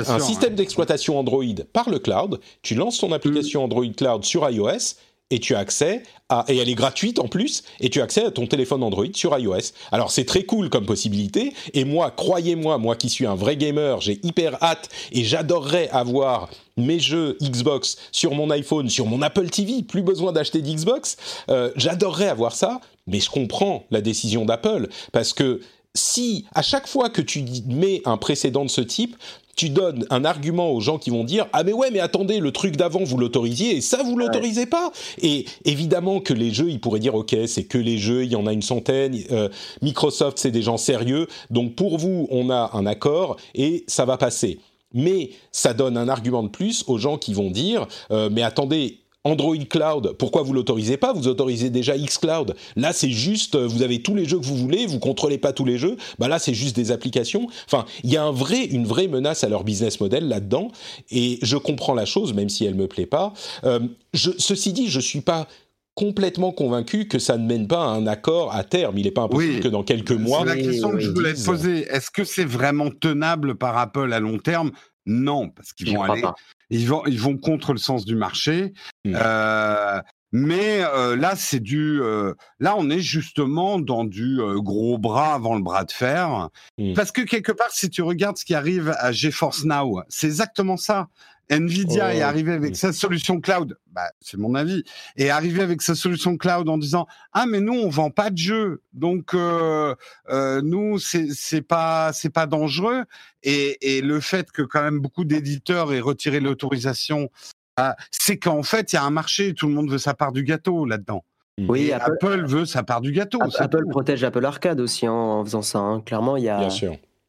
un système d'exploitation Android par le cloud. Tu lances ton application Android Cloud sur iOS et tu as accès à, et elle est gratuite en plus, et tu as accès à ton téléphone Android sur iOS. Alors c'est très cool comme possibilité, et moi, croyez-moi, moi qui suis un vrai gamer, j'ai hyper hâte, et j'adorerais avoir mes jeux Xbox sur mon iPhone, sur mon Apple TV, plus besoin d'acheter d'Xbox, euh, j'adorerais avoir ça, mais je comprends la décision d'Apple, parce que si à chaque fois que tu mets un précédent de ce type, tu donnes un argument aux gens qui vont dire ah mais ouais mais attendez le truc d'avant vous l'autorisiez et ça vous l'autorisez pas. Et évidemment que les jeux ils pourraient dire ok c'est que les jeux il y en a une centaine euh, Microsoft c'est des gens sérieux donc pour vous on a un accord et ça va passer. Mais ça donne un argument de plus aux gens qui vont dire euh, mais attendez Android Cloud, pourquoi vous l'autorisez pas? Vous autorisez déjà xCloud. Là, c'est juste, vous avez tous les jeux que vous voulez, vous contrôlez pas tous les jeux. Bah là, c'est juste des applications. Enfin, il y a un vrai, une vraie menace à leur business model là-dedans. Et je comprends la chose, même si elle me plaît pas. Euh, je, ceci dit, je suis pas complètement convaincu que ça ne mène pas à un accord à terme. Il n'est pas impossible que dans quelques mois. C'est la question que je voulais te poser. Est-ce que c'est vraiment tenable par Apple à long terme? Non, parce qu'ils vont aller. Ils vont, ils vont contre le sens du marché. Mmh. Euh, mais euh, là, c'est du. Euh, là, on est justement dans du gros bras avant le bras de fer. Mmh. Parce que quelque part, si tu regardes ce qui arrive à GeForce Now, c'est exactement ça. Nvidia est arrivé avec sa solution cloud, bah, c'est mon avis, est arrivé avec sa solution cloud en disant ah mais nous on vend pas de jeux, donc euh, euh, nous c'est c'est pas c'est pas dangereux et, et le fait que quand même beaucoup d'éditeurs aient retiré l'autorisation, bah, c'est qu'en fait il y a un marché, tout le monde veut sa part du gâteau là-dedans. Oui, Apple, veut sa part du gâteau. Apple protège Apple Arcade aussi en, faisant ça. Hein. Clairement, il y a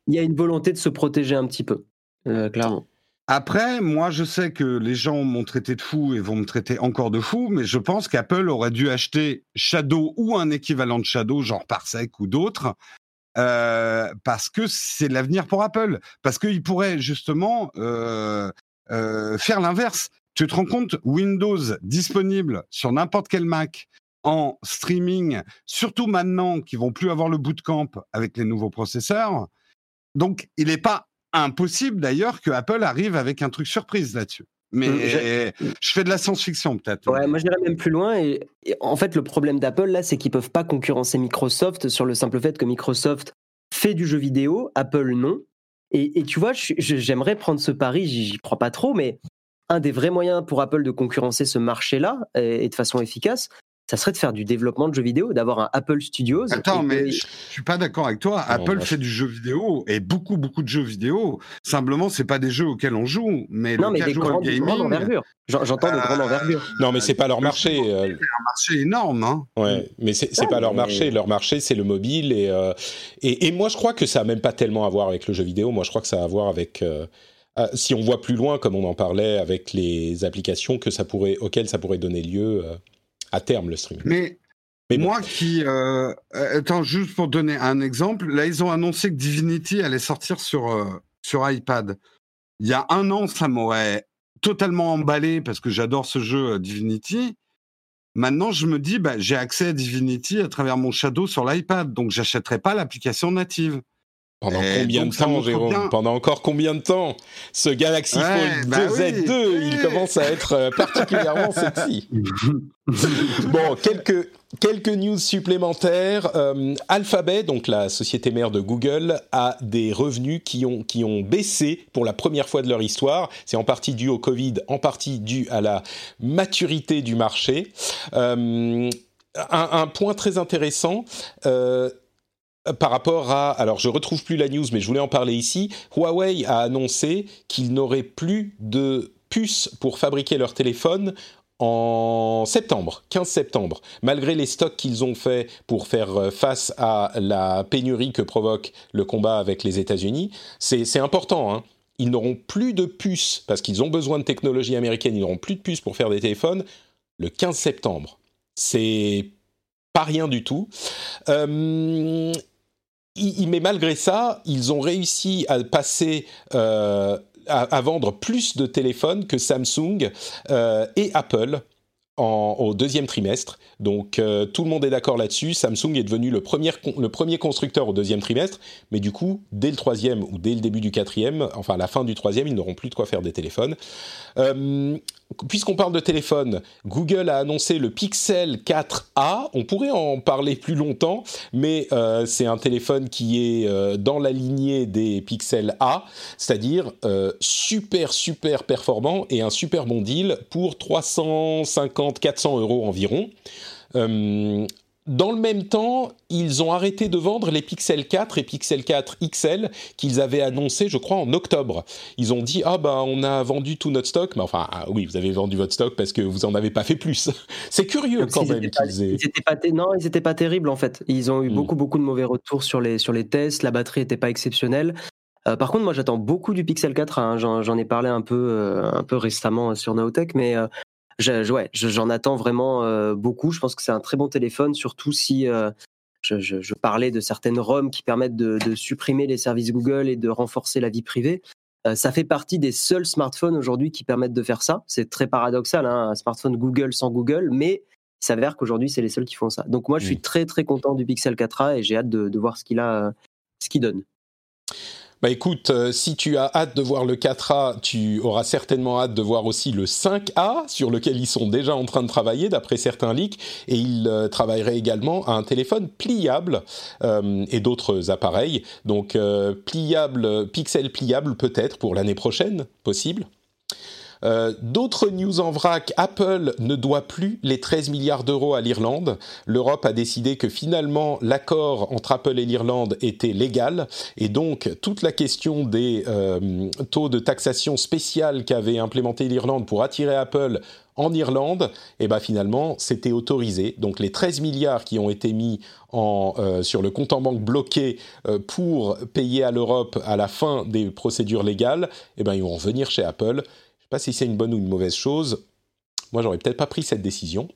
il y a une volonté de se protéger un petit peu, euh, clairement. Après, moi, je sais que les gens m'ont traité de fou et vont me traiter encore de fou, mais je pense qu'Apple aurait dû acheter Shadow ou un équivalent de Shadow, genre Parsec ou d'autres, euh, parce que c'est l'avenir pour Apple. Parce qu'il pourrait justement euh, euh, faire l'inverse. Tu te rends compte, Windows disponible sur n'importe quel Mac en streaming, surtout maintenant qu'ils vont plus avoir le bootcamp avec les nouveaux processeurs. Donc, il n'est pas impossible d'ailleurs que Apple arrive avec un truc surprise là-dessus. Mais mmh, je fais de la science-fiction peut-être. Ouais, moi j'irais même plus loin. Et, en fait, le problème d'Apple là, c'est qu'ils peuvent pas concurrencer Microsoft sur le simple fait que Microsoft fait du jeu vidéo, Apple non. Et, tu vois, j'aimerais prendre ce pari, j'y crois pas trop, mais un des vrais moyens pour Apple de concurrencer ce marché-là et de façon efficace, ça serait de faire du développement de jeux vidéo, d'avoir un Apple Studios. Attends, mais je suis pas d'accord avec toi. Apple fait du jeu vidéo et beaucoup, beaucoup de jeux vidéo. Simplement, c'est pas des jeux auxquels on joue, mais non, mais des grandes, envergures. J'entends de grandes envergures. Non, mais c'est pas leur marché. C'est un marché énorme, hein. Ouais, mais c'est pas leur marché. Leur marché, c'est le mobile et, euh, et, et moi, je crois que ça a même pas tellement à voir avec le jeu vidéo. Moi, je crois que ça a à voir avec euh, euh, si on voit plus loin, comme on en parlait, avec les applications que ça pourrait, auxquelles ça pourrait donner lieu à terme le streaming. Mais, Mais moi qui... Euh, euh, attends, juste pour donner un exemple, là ils ont annoncé que Divinity allait sortir sur, euh, sur iPad. Il y a un an, ça m'aurait totalement emballé parce que j'adore ce jeu Divinity. Maintenant, je me dis, bah, j'ai accès à Divinity à travers mon Shadow sur l'iPad, donc j'achèterai pas l'application native. Pendant combien de temps, Jérôme Pendant encore combien de temps Ce Galaxy Fold 2Z2, bah il commence à être euh, particulièrement sexy. bon, quelques, quelques news supplémentaires. Euh, Alphabet, donc la société mère de Google, a des revenus qui ont, qui ont baissé pour la première fois de leur histoire. C'est en partie dû au Covid, en partie dû à la maturité du marché. Euh, un, un, point très intéressant. Euh, par rapport à, alors je retrouve plus la news, mais je voulais en parler ici. Huawei a annoncé qu'il n'aurait plus de puces pour fabriquer leurs téléphones en septembre, 15 septembre, malgré les stocks qu'ils ont fait pour faire euh, face à la pénurie que provoque le combat avec les États-Unis, c'est important. Hein. Ils n'auront plus de puces parce qu'ils ont besoin de technologie américaine. Ils n'auront plus de puces pour faire des téléphones le 15 septembre. C'est pas rien du tout. Euh, mais malgré ça, ils ont réussi à passer euh, à, vendre plus de téléphones que Samsung euh, et Apple au deuxième trimestre. Donc euh, tout le monde est d'accord là-dessus. Samsung est devenu le premier, le premier constructeur au deuxième trimestre, mais du coup, dès le troisième ou dès le début du quatrième, enfin la fin du troisième, ils n'auront plus de quoi faire des téléphones. Puisqu'on parle de téléphone, Google a annoncé le Pixel 4a. On pourrait en parler plus longtemps, mais euh, c'est un téléphone qui est euh, dans la lignée des Pixel A, c'est-à-dire euh, super super performant et un super bon deal pour 350-400 euros environ. Dans le même temps, ils ont arrêté de vendre les Pixel 4 et Pixel 4 XL qu'ils avaient annoncés, je crois, en octobre. Ils ont dit ah bah on a vendu tout notre stock, mais enfin ah, oui, vous avez vendu votre stock parce que vous en avez pas fait plus. C'est curieux quand même qu'ils aient. pas non, ils étaient pas terribles en fait. Ils ont eu hmm. beaucoup beaucoup de mauvais retours sur les sur les tests. La batterie était pas exceptionnelle. Euh, par contre, moi, j'attends beaucoup du Pixel 4. Hein. J'en ai parlé un peu, euh, un peu récemment sur Naotech, mais euh, je, ouais, j'en attends vraiment beaucoup. Je pense que c'est un très bon téléphone, surtout si je, je, parlais de certaines ROM qui permettent de, de, supprimer les services Google et de renforcer la vie privée. ça fait partie des seuls smartphones aujourd'hui qui permettent de faire ça. C'est très paradoxal, hein, un smartphone Google sans Google, mais il s'avère qu'aujourd'hui, c'est les seuls qui font ça. Donc moi, je suis très très content du Pixel 4a et j'ai hâte de, de, voir ce qu'il a, ce qu'il donne. Bah écoute, euh, si tu as hâte de voir le 4A, tu auras certainement hâte de voir aussi le 5A, sur lequel ils sont déjà en train de travailler, d'après certains leaks, et ils euh, travailleraient également à un téléphone pliable euh, et d'autres appareils. Donc pliable, pixel pliable peut-être pour l'année prochaine, possible. Euh, d'autres news en vrac, Apple ne doit plus les 13 milliards d'euros à l'Irlande. L'Europe a décidé que finalement l'accord entre Apple et l'Irlande était légal et donc toute la question des euh, taux de taxation spéciale qu'avait implémenté l'Irlande pour attirer Apple en Irlande, et eh ben finalement, c'était autorisé. Donc les 13 milliards qui ont été mis en, euh, sur le compte en banque bloqué pour payer à l'Europe à la fin des procédures légales, et eh ben ils vont revenir chez Apple pas si c'est une bonne ou une mauvaise chose. Moi, j'aurais peut-être pas pris cette décision.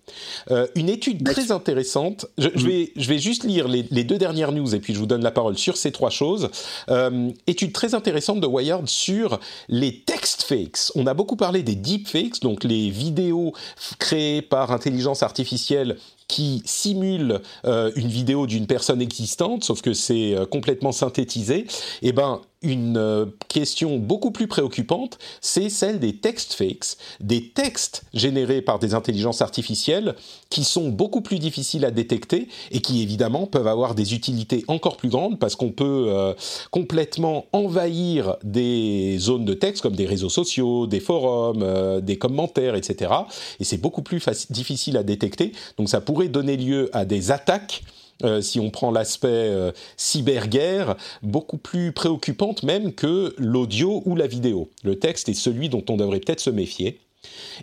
Euh, une étude très intéressante. Je, mm. vais, je vais juste lire les, deux dernières news et puis je vous donne la parole sur ces trois choses. Euh, étude très intéressante de Wired sur les text fakes. On a beaucoup parlé des deep fakes, donc les vidéos créées par intelligence artificielle qui simulent euh, une vidéo d'une personne existante, sauf que c'est complètement synthétisé. Eh ben, une euh, question beaucoup plus préoccupante, c'est celle des text fakes, des textes générés par des intelligences artificielles qui sont beaucoup plus difficiles à détecter et qui évidemment peuvent avoir des utilités encore plus grandes parce qu'on peut euh, complètement envahir des zones de texte comme des réseaux sociaux, des forums, euh, des commentaires, etc. Et c'est beaucoup plus difficile à détecter, donc ça pourrait donner lieu à des attaques euh, si on prend l'aspect euh, cyberguerre, beaucoup plus préoccupante même que l'audio ou la vidéo. Le texte est celui dont on devrait peut-être se méfier.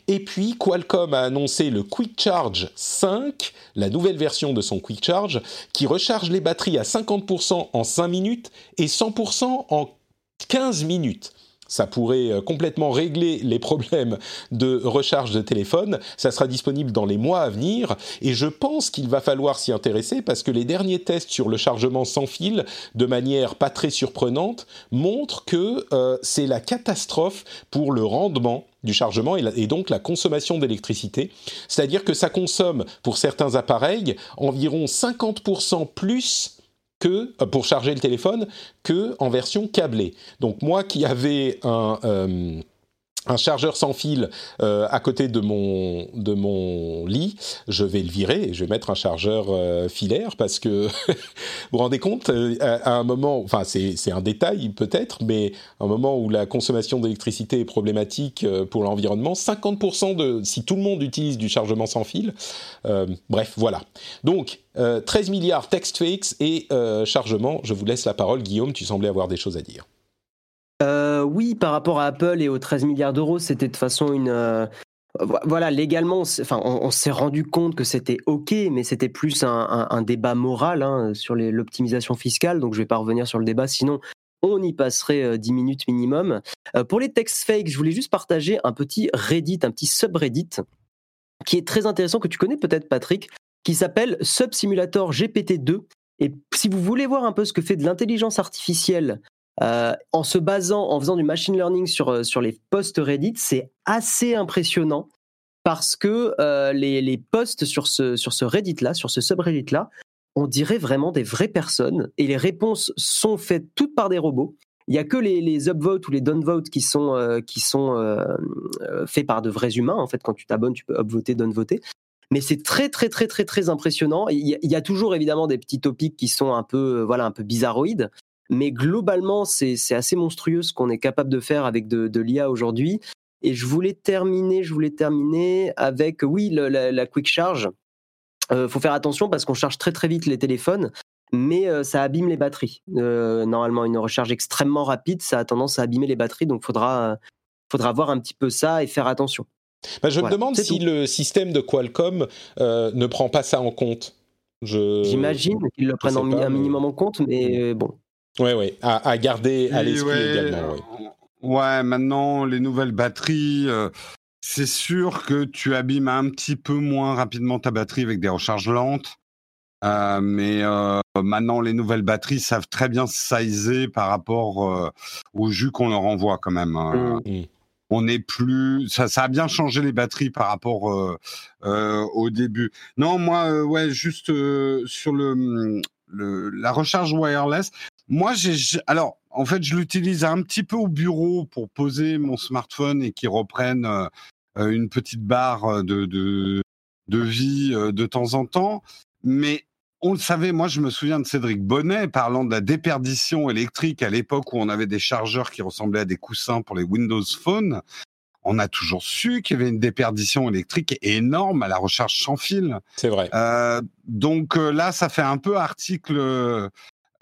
Et puis Qualcomm a annoncé le Quick Charge 5, la nouvelle version de son Quick Charge, qui recharge les batteries à 50% en 5 minutes et 100% en 15 minutes ça pourrait euh, complètement régler les problèmes de recharge de téléphone. Ça sera disponible dans les mois à venir et je pense qu'il va falloir s'y intéresser parce que les derniers tests sur le chargement sans fil, de manière pas très surprenante, montrent que euh, c'est la catastrophe pour le rendement du chargement et, donc la consommation d'électricité. C'est-à-dire que ça consomme pour certains appareils environ 50% plus que euh, pour charger le téléphone que en version câblée. Donc moi qui avais un euh, un chargeur sans fil euh, à côté de mon de mon lit, je vais le virer et je vais mettre un chargeur euh, filaire parce que vous vous rendez compte euh, à, un moment, enfin c'est un détail peut-être, mais à un moment où la consommation d'électricité est problématique pour l'environnement, 50% de si tout le monde utilise du chargement sans fil, bref voilà. Donc 13 milliards text fakes et chargement. Je vous laisse la parole, Guillaume. Tu semblais avoir des choses à dire. Euh, oui, par rapport à Apple et aux 13 milliards d'euros, c'était de façon une. Euh, voilà, légalement, enfin, on, s'est rendu compte que c'était OK, mais c'était plus un, débat moral hein, sur l'optimisation fiscale. Donc, je ne vais pas revenir sur le débat, sinon on y passerait 10 euh, minutes minimum. pour les text fakes, je voulais juste partager un petit Reddit, un petit subreddit qui est très intéressant, que tu connais peut-être, Patrick, qui s'appelle Subsimulator GPT-2. Et si vous voulez voir un peu ce que fait de l'intelligence artificielle euh, en se basant, en faisant du machine learning sur, euh, sur les posts Reddit, c'est assez impressionnant parce que euh, les, les, posts sur ce, sur ce Reddit-là, sur ce subreddit-là, on dirait vraiment des vraies personnes et les réponses sont faites toutes par des robots. Il n'y a que les, les upvotes ou les downvotes qui sont, qui sont faits par de vrais humains. En fait, quand tu t'abonnes, tu peux upvoter, downvoter. Mais c'est très, très, très, très, très impressionnant. Il y, a, toujours évidemment des petits topics qui sont un peu, voilà, un peu bizarroïdes. Mais globalement, c'est assez monstrueux ce qu'on est capable de faire avec de, l'IA aujourd'hui. Et je voulais terminer, je voulais terminer avec, oui, la, quick charge. Il euh, faut faire attention parce qu'on charge très très vite les téléphones, mais euh, ça abîme les batteries. Euh, normalement, une recharge extrêmement rapide, ça a tendance à abîmer les batteries, donc faudra faudra voir un petit peu ça et faire attention. Bah, je me demande si le système de Qualcomm ne prend pas ça en compte. J'imagine qu'ils le prennent un minimum en compte, mais bon. Oui, oui, à, garder à l'esprit également. Ouais. maintenant, les nouvelles batteries, euh, c'est sûr que tu abîmes un petit peu moins rapidement ta batterie avec des recharges lentes. Euh, mais euh, maintenant, les nouvelles batteries savent très bien sizer par rapport au jus qu'on leur envoie quand même. hein. Mm. On n'est plus, ça, ça a bien changé les batteries par rapport au début. Non, moi, ouais, juste sur le, le la recharge wireless. Moi, j'ai, alors, en fait, je l'utilise un petit peu au bureau pour poser mon smartphone et qu'il reprenne euh, euh, une petite barre de de, de vie euh, de temps en temps. Mais on le savait, moi je me souviens de Cédric Bonnet parlant de la déperdition électrique à l'époque où on avait des chargeurs qui ressemblaient à des coussins pour les Windows Phone. On a toujours su qu'il y avait une déperdition électrique énorme à la recharge sans fil. C'est vrai. Euh, donc euh, là, ça fait un peu article.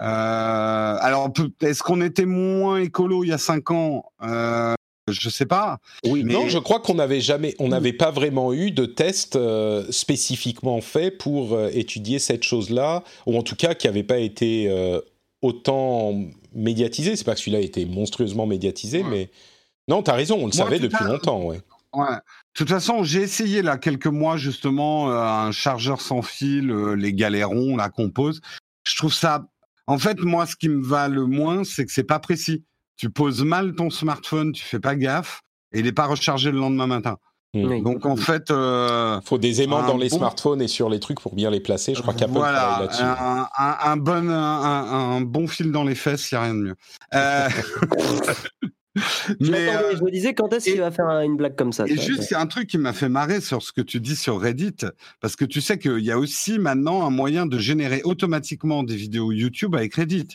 Euh, alors, est-ce qu'on était moins écolo il y a cinq ans? Euh, Je sais pas. Oui, Mais- Non, je crois qu'on n'avait jamais, on n'avait pas vraiment eu de test euh, spécifiquement fait pour euh, étudier cette chose-là, ou en tout cas qui n'avait pas été euh, autant médiatisé. C'est pas que celui-là a été monstrueusement médiatisé, Ouais. mais non, t'as raison, on le Moi, savait depuis à- longtemps, ouais. Ouais. De toute façon, j'ai essayé là quelques mois justement un chargeur sans fil, les galérons, la compose. Je trouve ça. En fait, moi, ce qui me va le moins, c'est que c'est pas précis. Tu poses mal ton smartphone, tu fais pas gaffe, et il n'est pas rechargé le lendemain matin. Oui. Donc en fait, euh, Faut des aimants dans les bon- smartphones et sur les trucs pour bien les placer. Je crois qu'Apple travaille voilà, là-dessus. un, un- un bon, un, bon fil dans les fesses, il n'y a rien de mieux. Euh, Je, mais, euh, je me disais quand est-ce qu'il va faire un- une blague comme ça. Et vois. juste, a un truc qui m'a fait marrer sur ce que tu dis sur Reddit, parce que tu sais qu'il y a aussi maintenant un moyen de générer automatiquement des vidéos YouTube avec Reddit.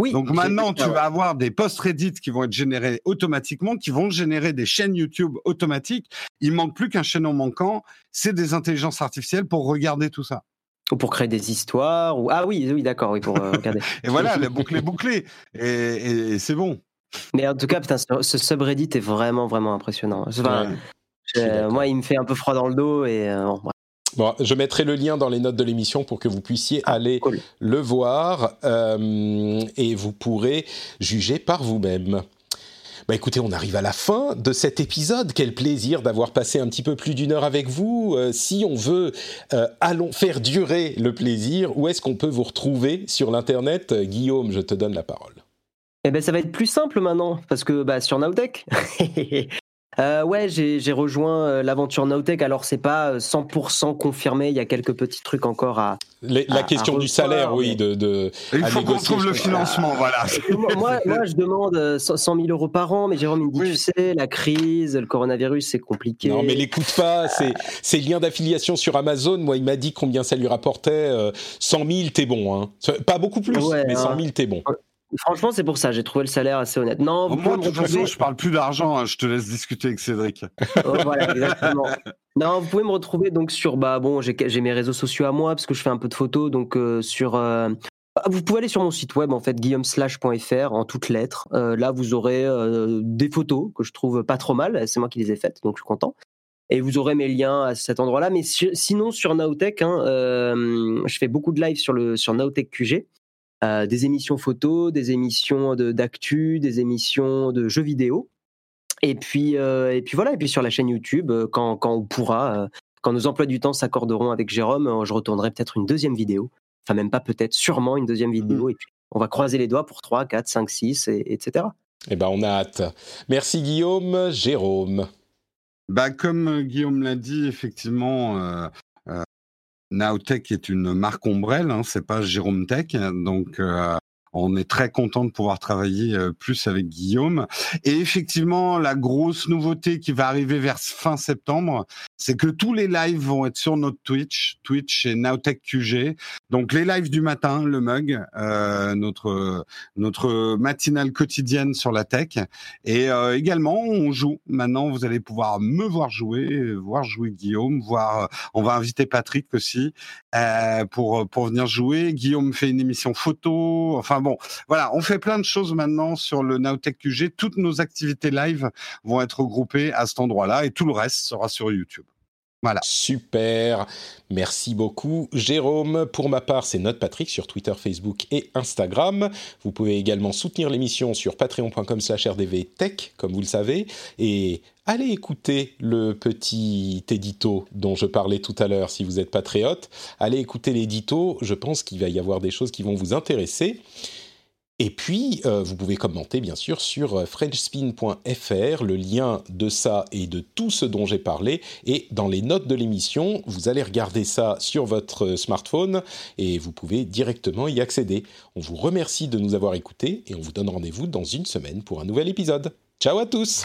oui, Donc maintenant, tu ça, vas avoir des posts Reddit qui vont être générés automatiquement, qui vont générer des chaînes YouTube automatiques. Il manque plus qu'un chaînon manquant, c'est des intelligences artificielles pour regarder tout ça. Ou pour créer des histoires. Ou... Ah oui, oui d'accord, oui, pour euh, regarder. Et voilà, la boucle est bouclée. Et, et- et c'est bon. Mais en tout cas, putain, ce, ce subreddit est vraiment, vraiment impressionnant. Enfin, Ouais. je suis d'accord. moi, il me fait un peu froid dans le dos et euh, bon, je mettrai le lien dans les notes de l'émission pour que vous puissiez aller cool. le voir euh, et vous pourrez juger par vous-même. Bah écoutez, on arrive à la fin de cet épisode. Quel plaisir d'avoir passé un petit peu plus d'une heure avec vous. Euh, si on veut euh, allons faire durer le plaisir, où est-ce qu'on peut vous retrouver sur l'internet? Guillaume, je te donne la parole. Eh ben, ça va être plus simple maintenant, parce que bah, sur Nowtech. Euh, ouais, j'ai rejoint euh, l'aventure Nowtech. Alors, c'est pas euh, 100% confirmé. Il y a quelques petits trucs encore à. Les- la À- question à du salaire, oui, de, de Il faut qu'on trouve le financement, voilà. moi, moi, je demande euh, 100 000 euros par an, mais Jérôme, il me dit Oui. tu sais, la crise, le coronavirus, c'est compliqué. Non, mais l'écoute pas, c'est ses liens d'affiliation sur Amazon. Moi, il m'a dit combien ça lui rapportait. euh, 100 000, t'es bon. Hein. Pas beaucoup plus, Ouais, mais 100 hein. 000, t'es bon. Franchement, c'est pour ça. J'ai trouvé le salaire assez honnête. Non, vous Moi, pouvez de me toute façon, retrouver. je parle plus d'argent. hein, Je te laisse discuter avec Cédric. Oh, voilà, exactement. Non, vous pouvez me retrouver donc sur bah bon, j'ai mes réseaux sociaux à moi parce que je fais un peu de photos donc euh, sur euh, bah, vous pouvez aller sur mon site web en fait guillaumeslash.fr en toutes lettres. Euh, là, vous aurez des photos que je trouve pas trop mal, c'est moi qui les ai faites donc je suis content. Et vous aurez mes liens à cet endroit-là. Mais si- sinon, sur Nowtech, hein, euh, je fais beaucoup de live sur, le, sur QG. Euh, des émissions photos, des émissions de- d'actu, des émissions de jeux vidéo. Et puis, euh, et puis voilà, et puis sur la chaîne YouTube, euh, quand, quand on pourra, quand nos emplois du temps s'accorderont avec Jérôme, je retournerai peut-être une deuxième vidéo. Enfin, même pas peut-être, sûrement une deuxième vidéo. Et puis, on va croiser les doigts pour 3, 4, 5, 6, et, etc. Eh ben, on a hâte. Merci Guillaume, Jérôme. Bah, comme Guillaume l'a dit, effectivement, euh, euh, Nowtech est une marque ombrelle, hein, c'est pas Jérôme Tech, donc euh, on est très content de pouvoir travailler euh, plus avec Guillaume. Et effectivement, la grosse nouveauté qui va arriver vers fin septembre, c'est que tous les lives vont être sur notre Twitch, Twitch et Nowtech QG. Donc les lives du matin, le mug, euh, notre notre matinale quotidienne sur la tech. Et euh, également, on joue. Maintenant, vous allez pouvoir me voir jouer, voir jouer Guillaume, voir. On va inviter Patrick aussi euh, pour pour venir jouer. Guillaume fait une émission photo. Enfin bon, voilà, on fait plein de choses maintenant sur le Nowtech QG. Toutes nos activités live vont être regroupées à cet endroit-là, et tout le reste sera sur YouTube. Voilà. Super. Merci beaucoup, Jérôme. Pour ma part, c'est Note Patrick sur Twitter, Facebook et Instagram. Vous pouvez également soutenir l'émission sur patreon.com/slash rdvtech, comme vous le savez. Et allez écouter le petit édito dont je parlais tout à l'heure si vous êtes patriote. Allez écouter l'édito. Je pense qu'il va y avoir des choses qui vont vous intéresser. Et puis, euh, vous pouvez commenter, bien sûr, sur euh, frenchspin.fr. Le lien de ça et de tout ce dont j'ai parlé est dans les notes de l'émission. Vous allez regarder ça sur votre euh, smartphone et vous pouvez directement y accéder. On vous remercie de nous avoir écoutés et on vous donne rendez-vous dans une semaine pour un nouvel épisode. Ciao à tous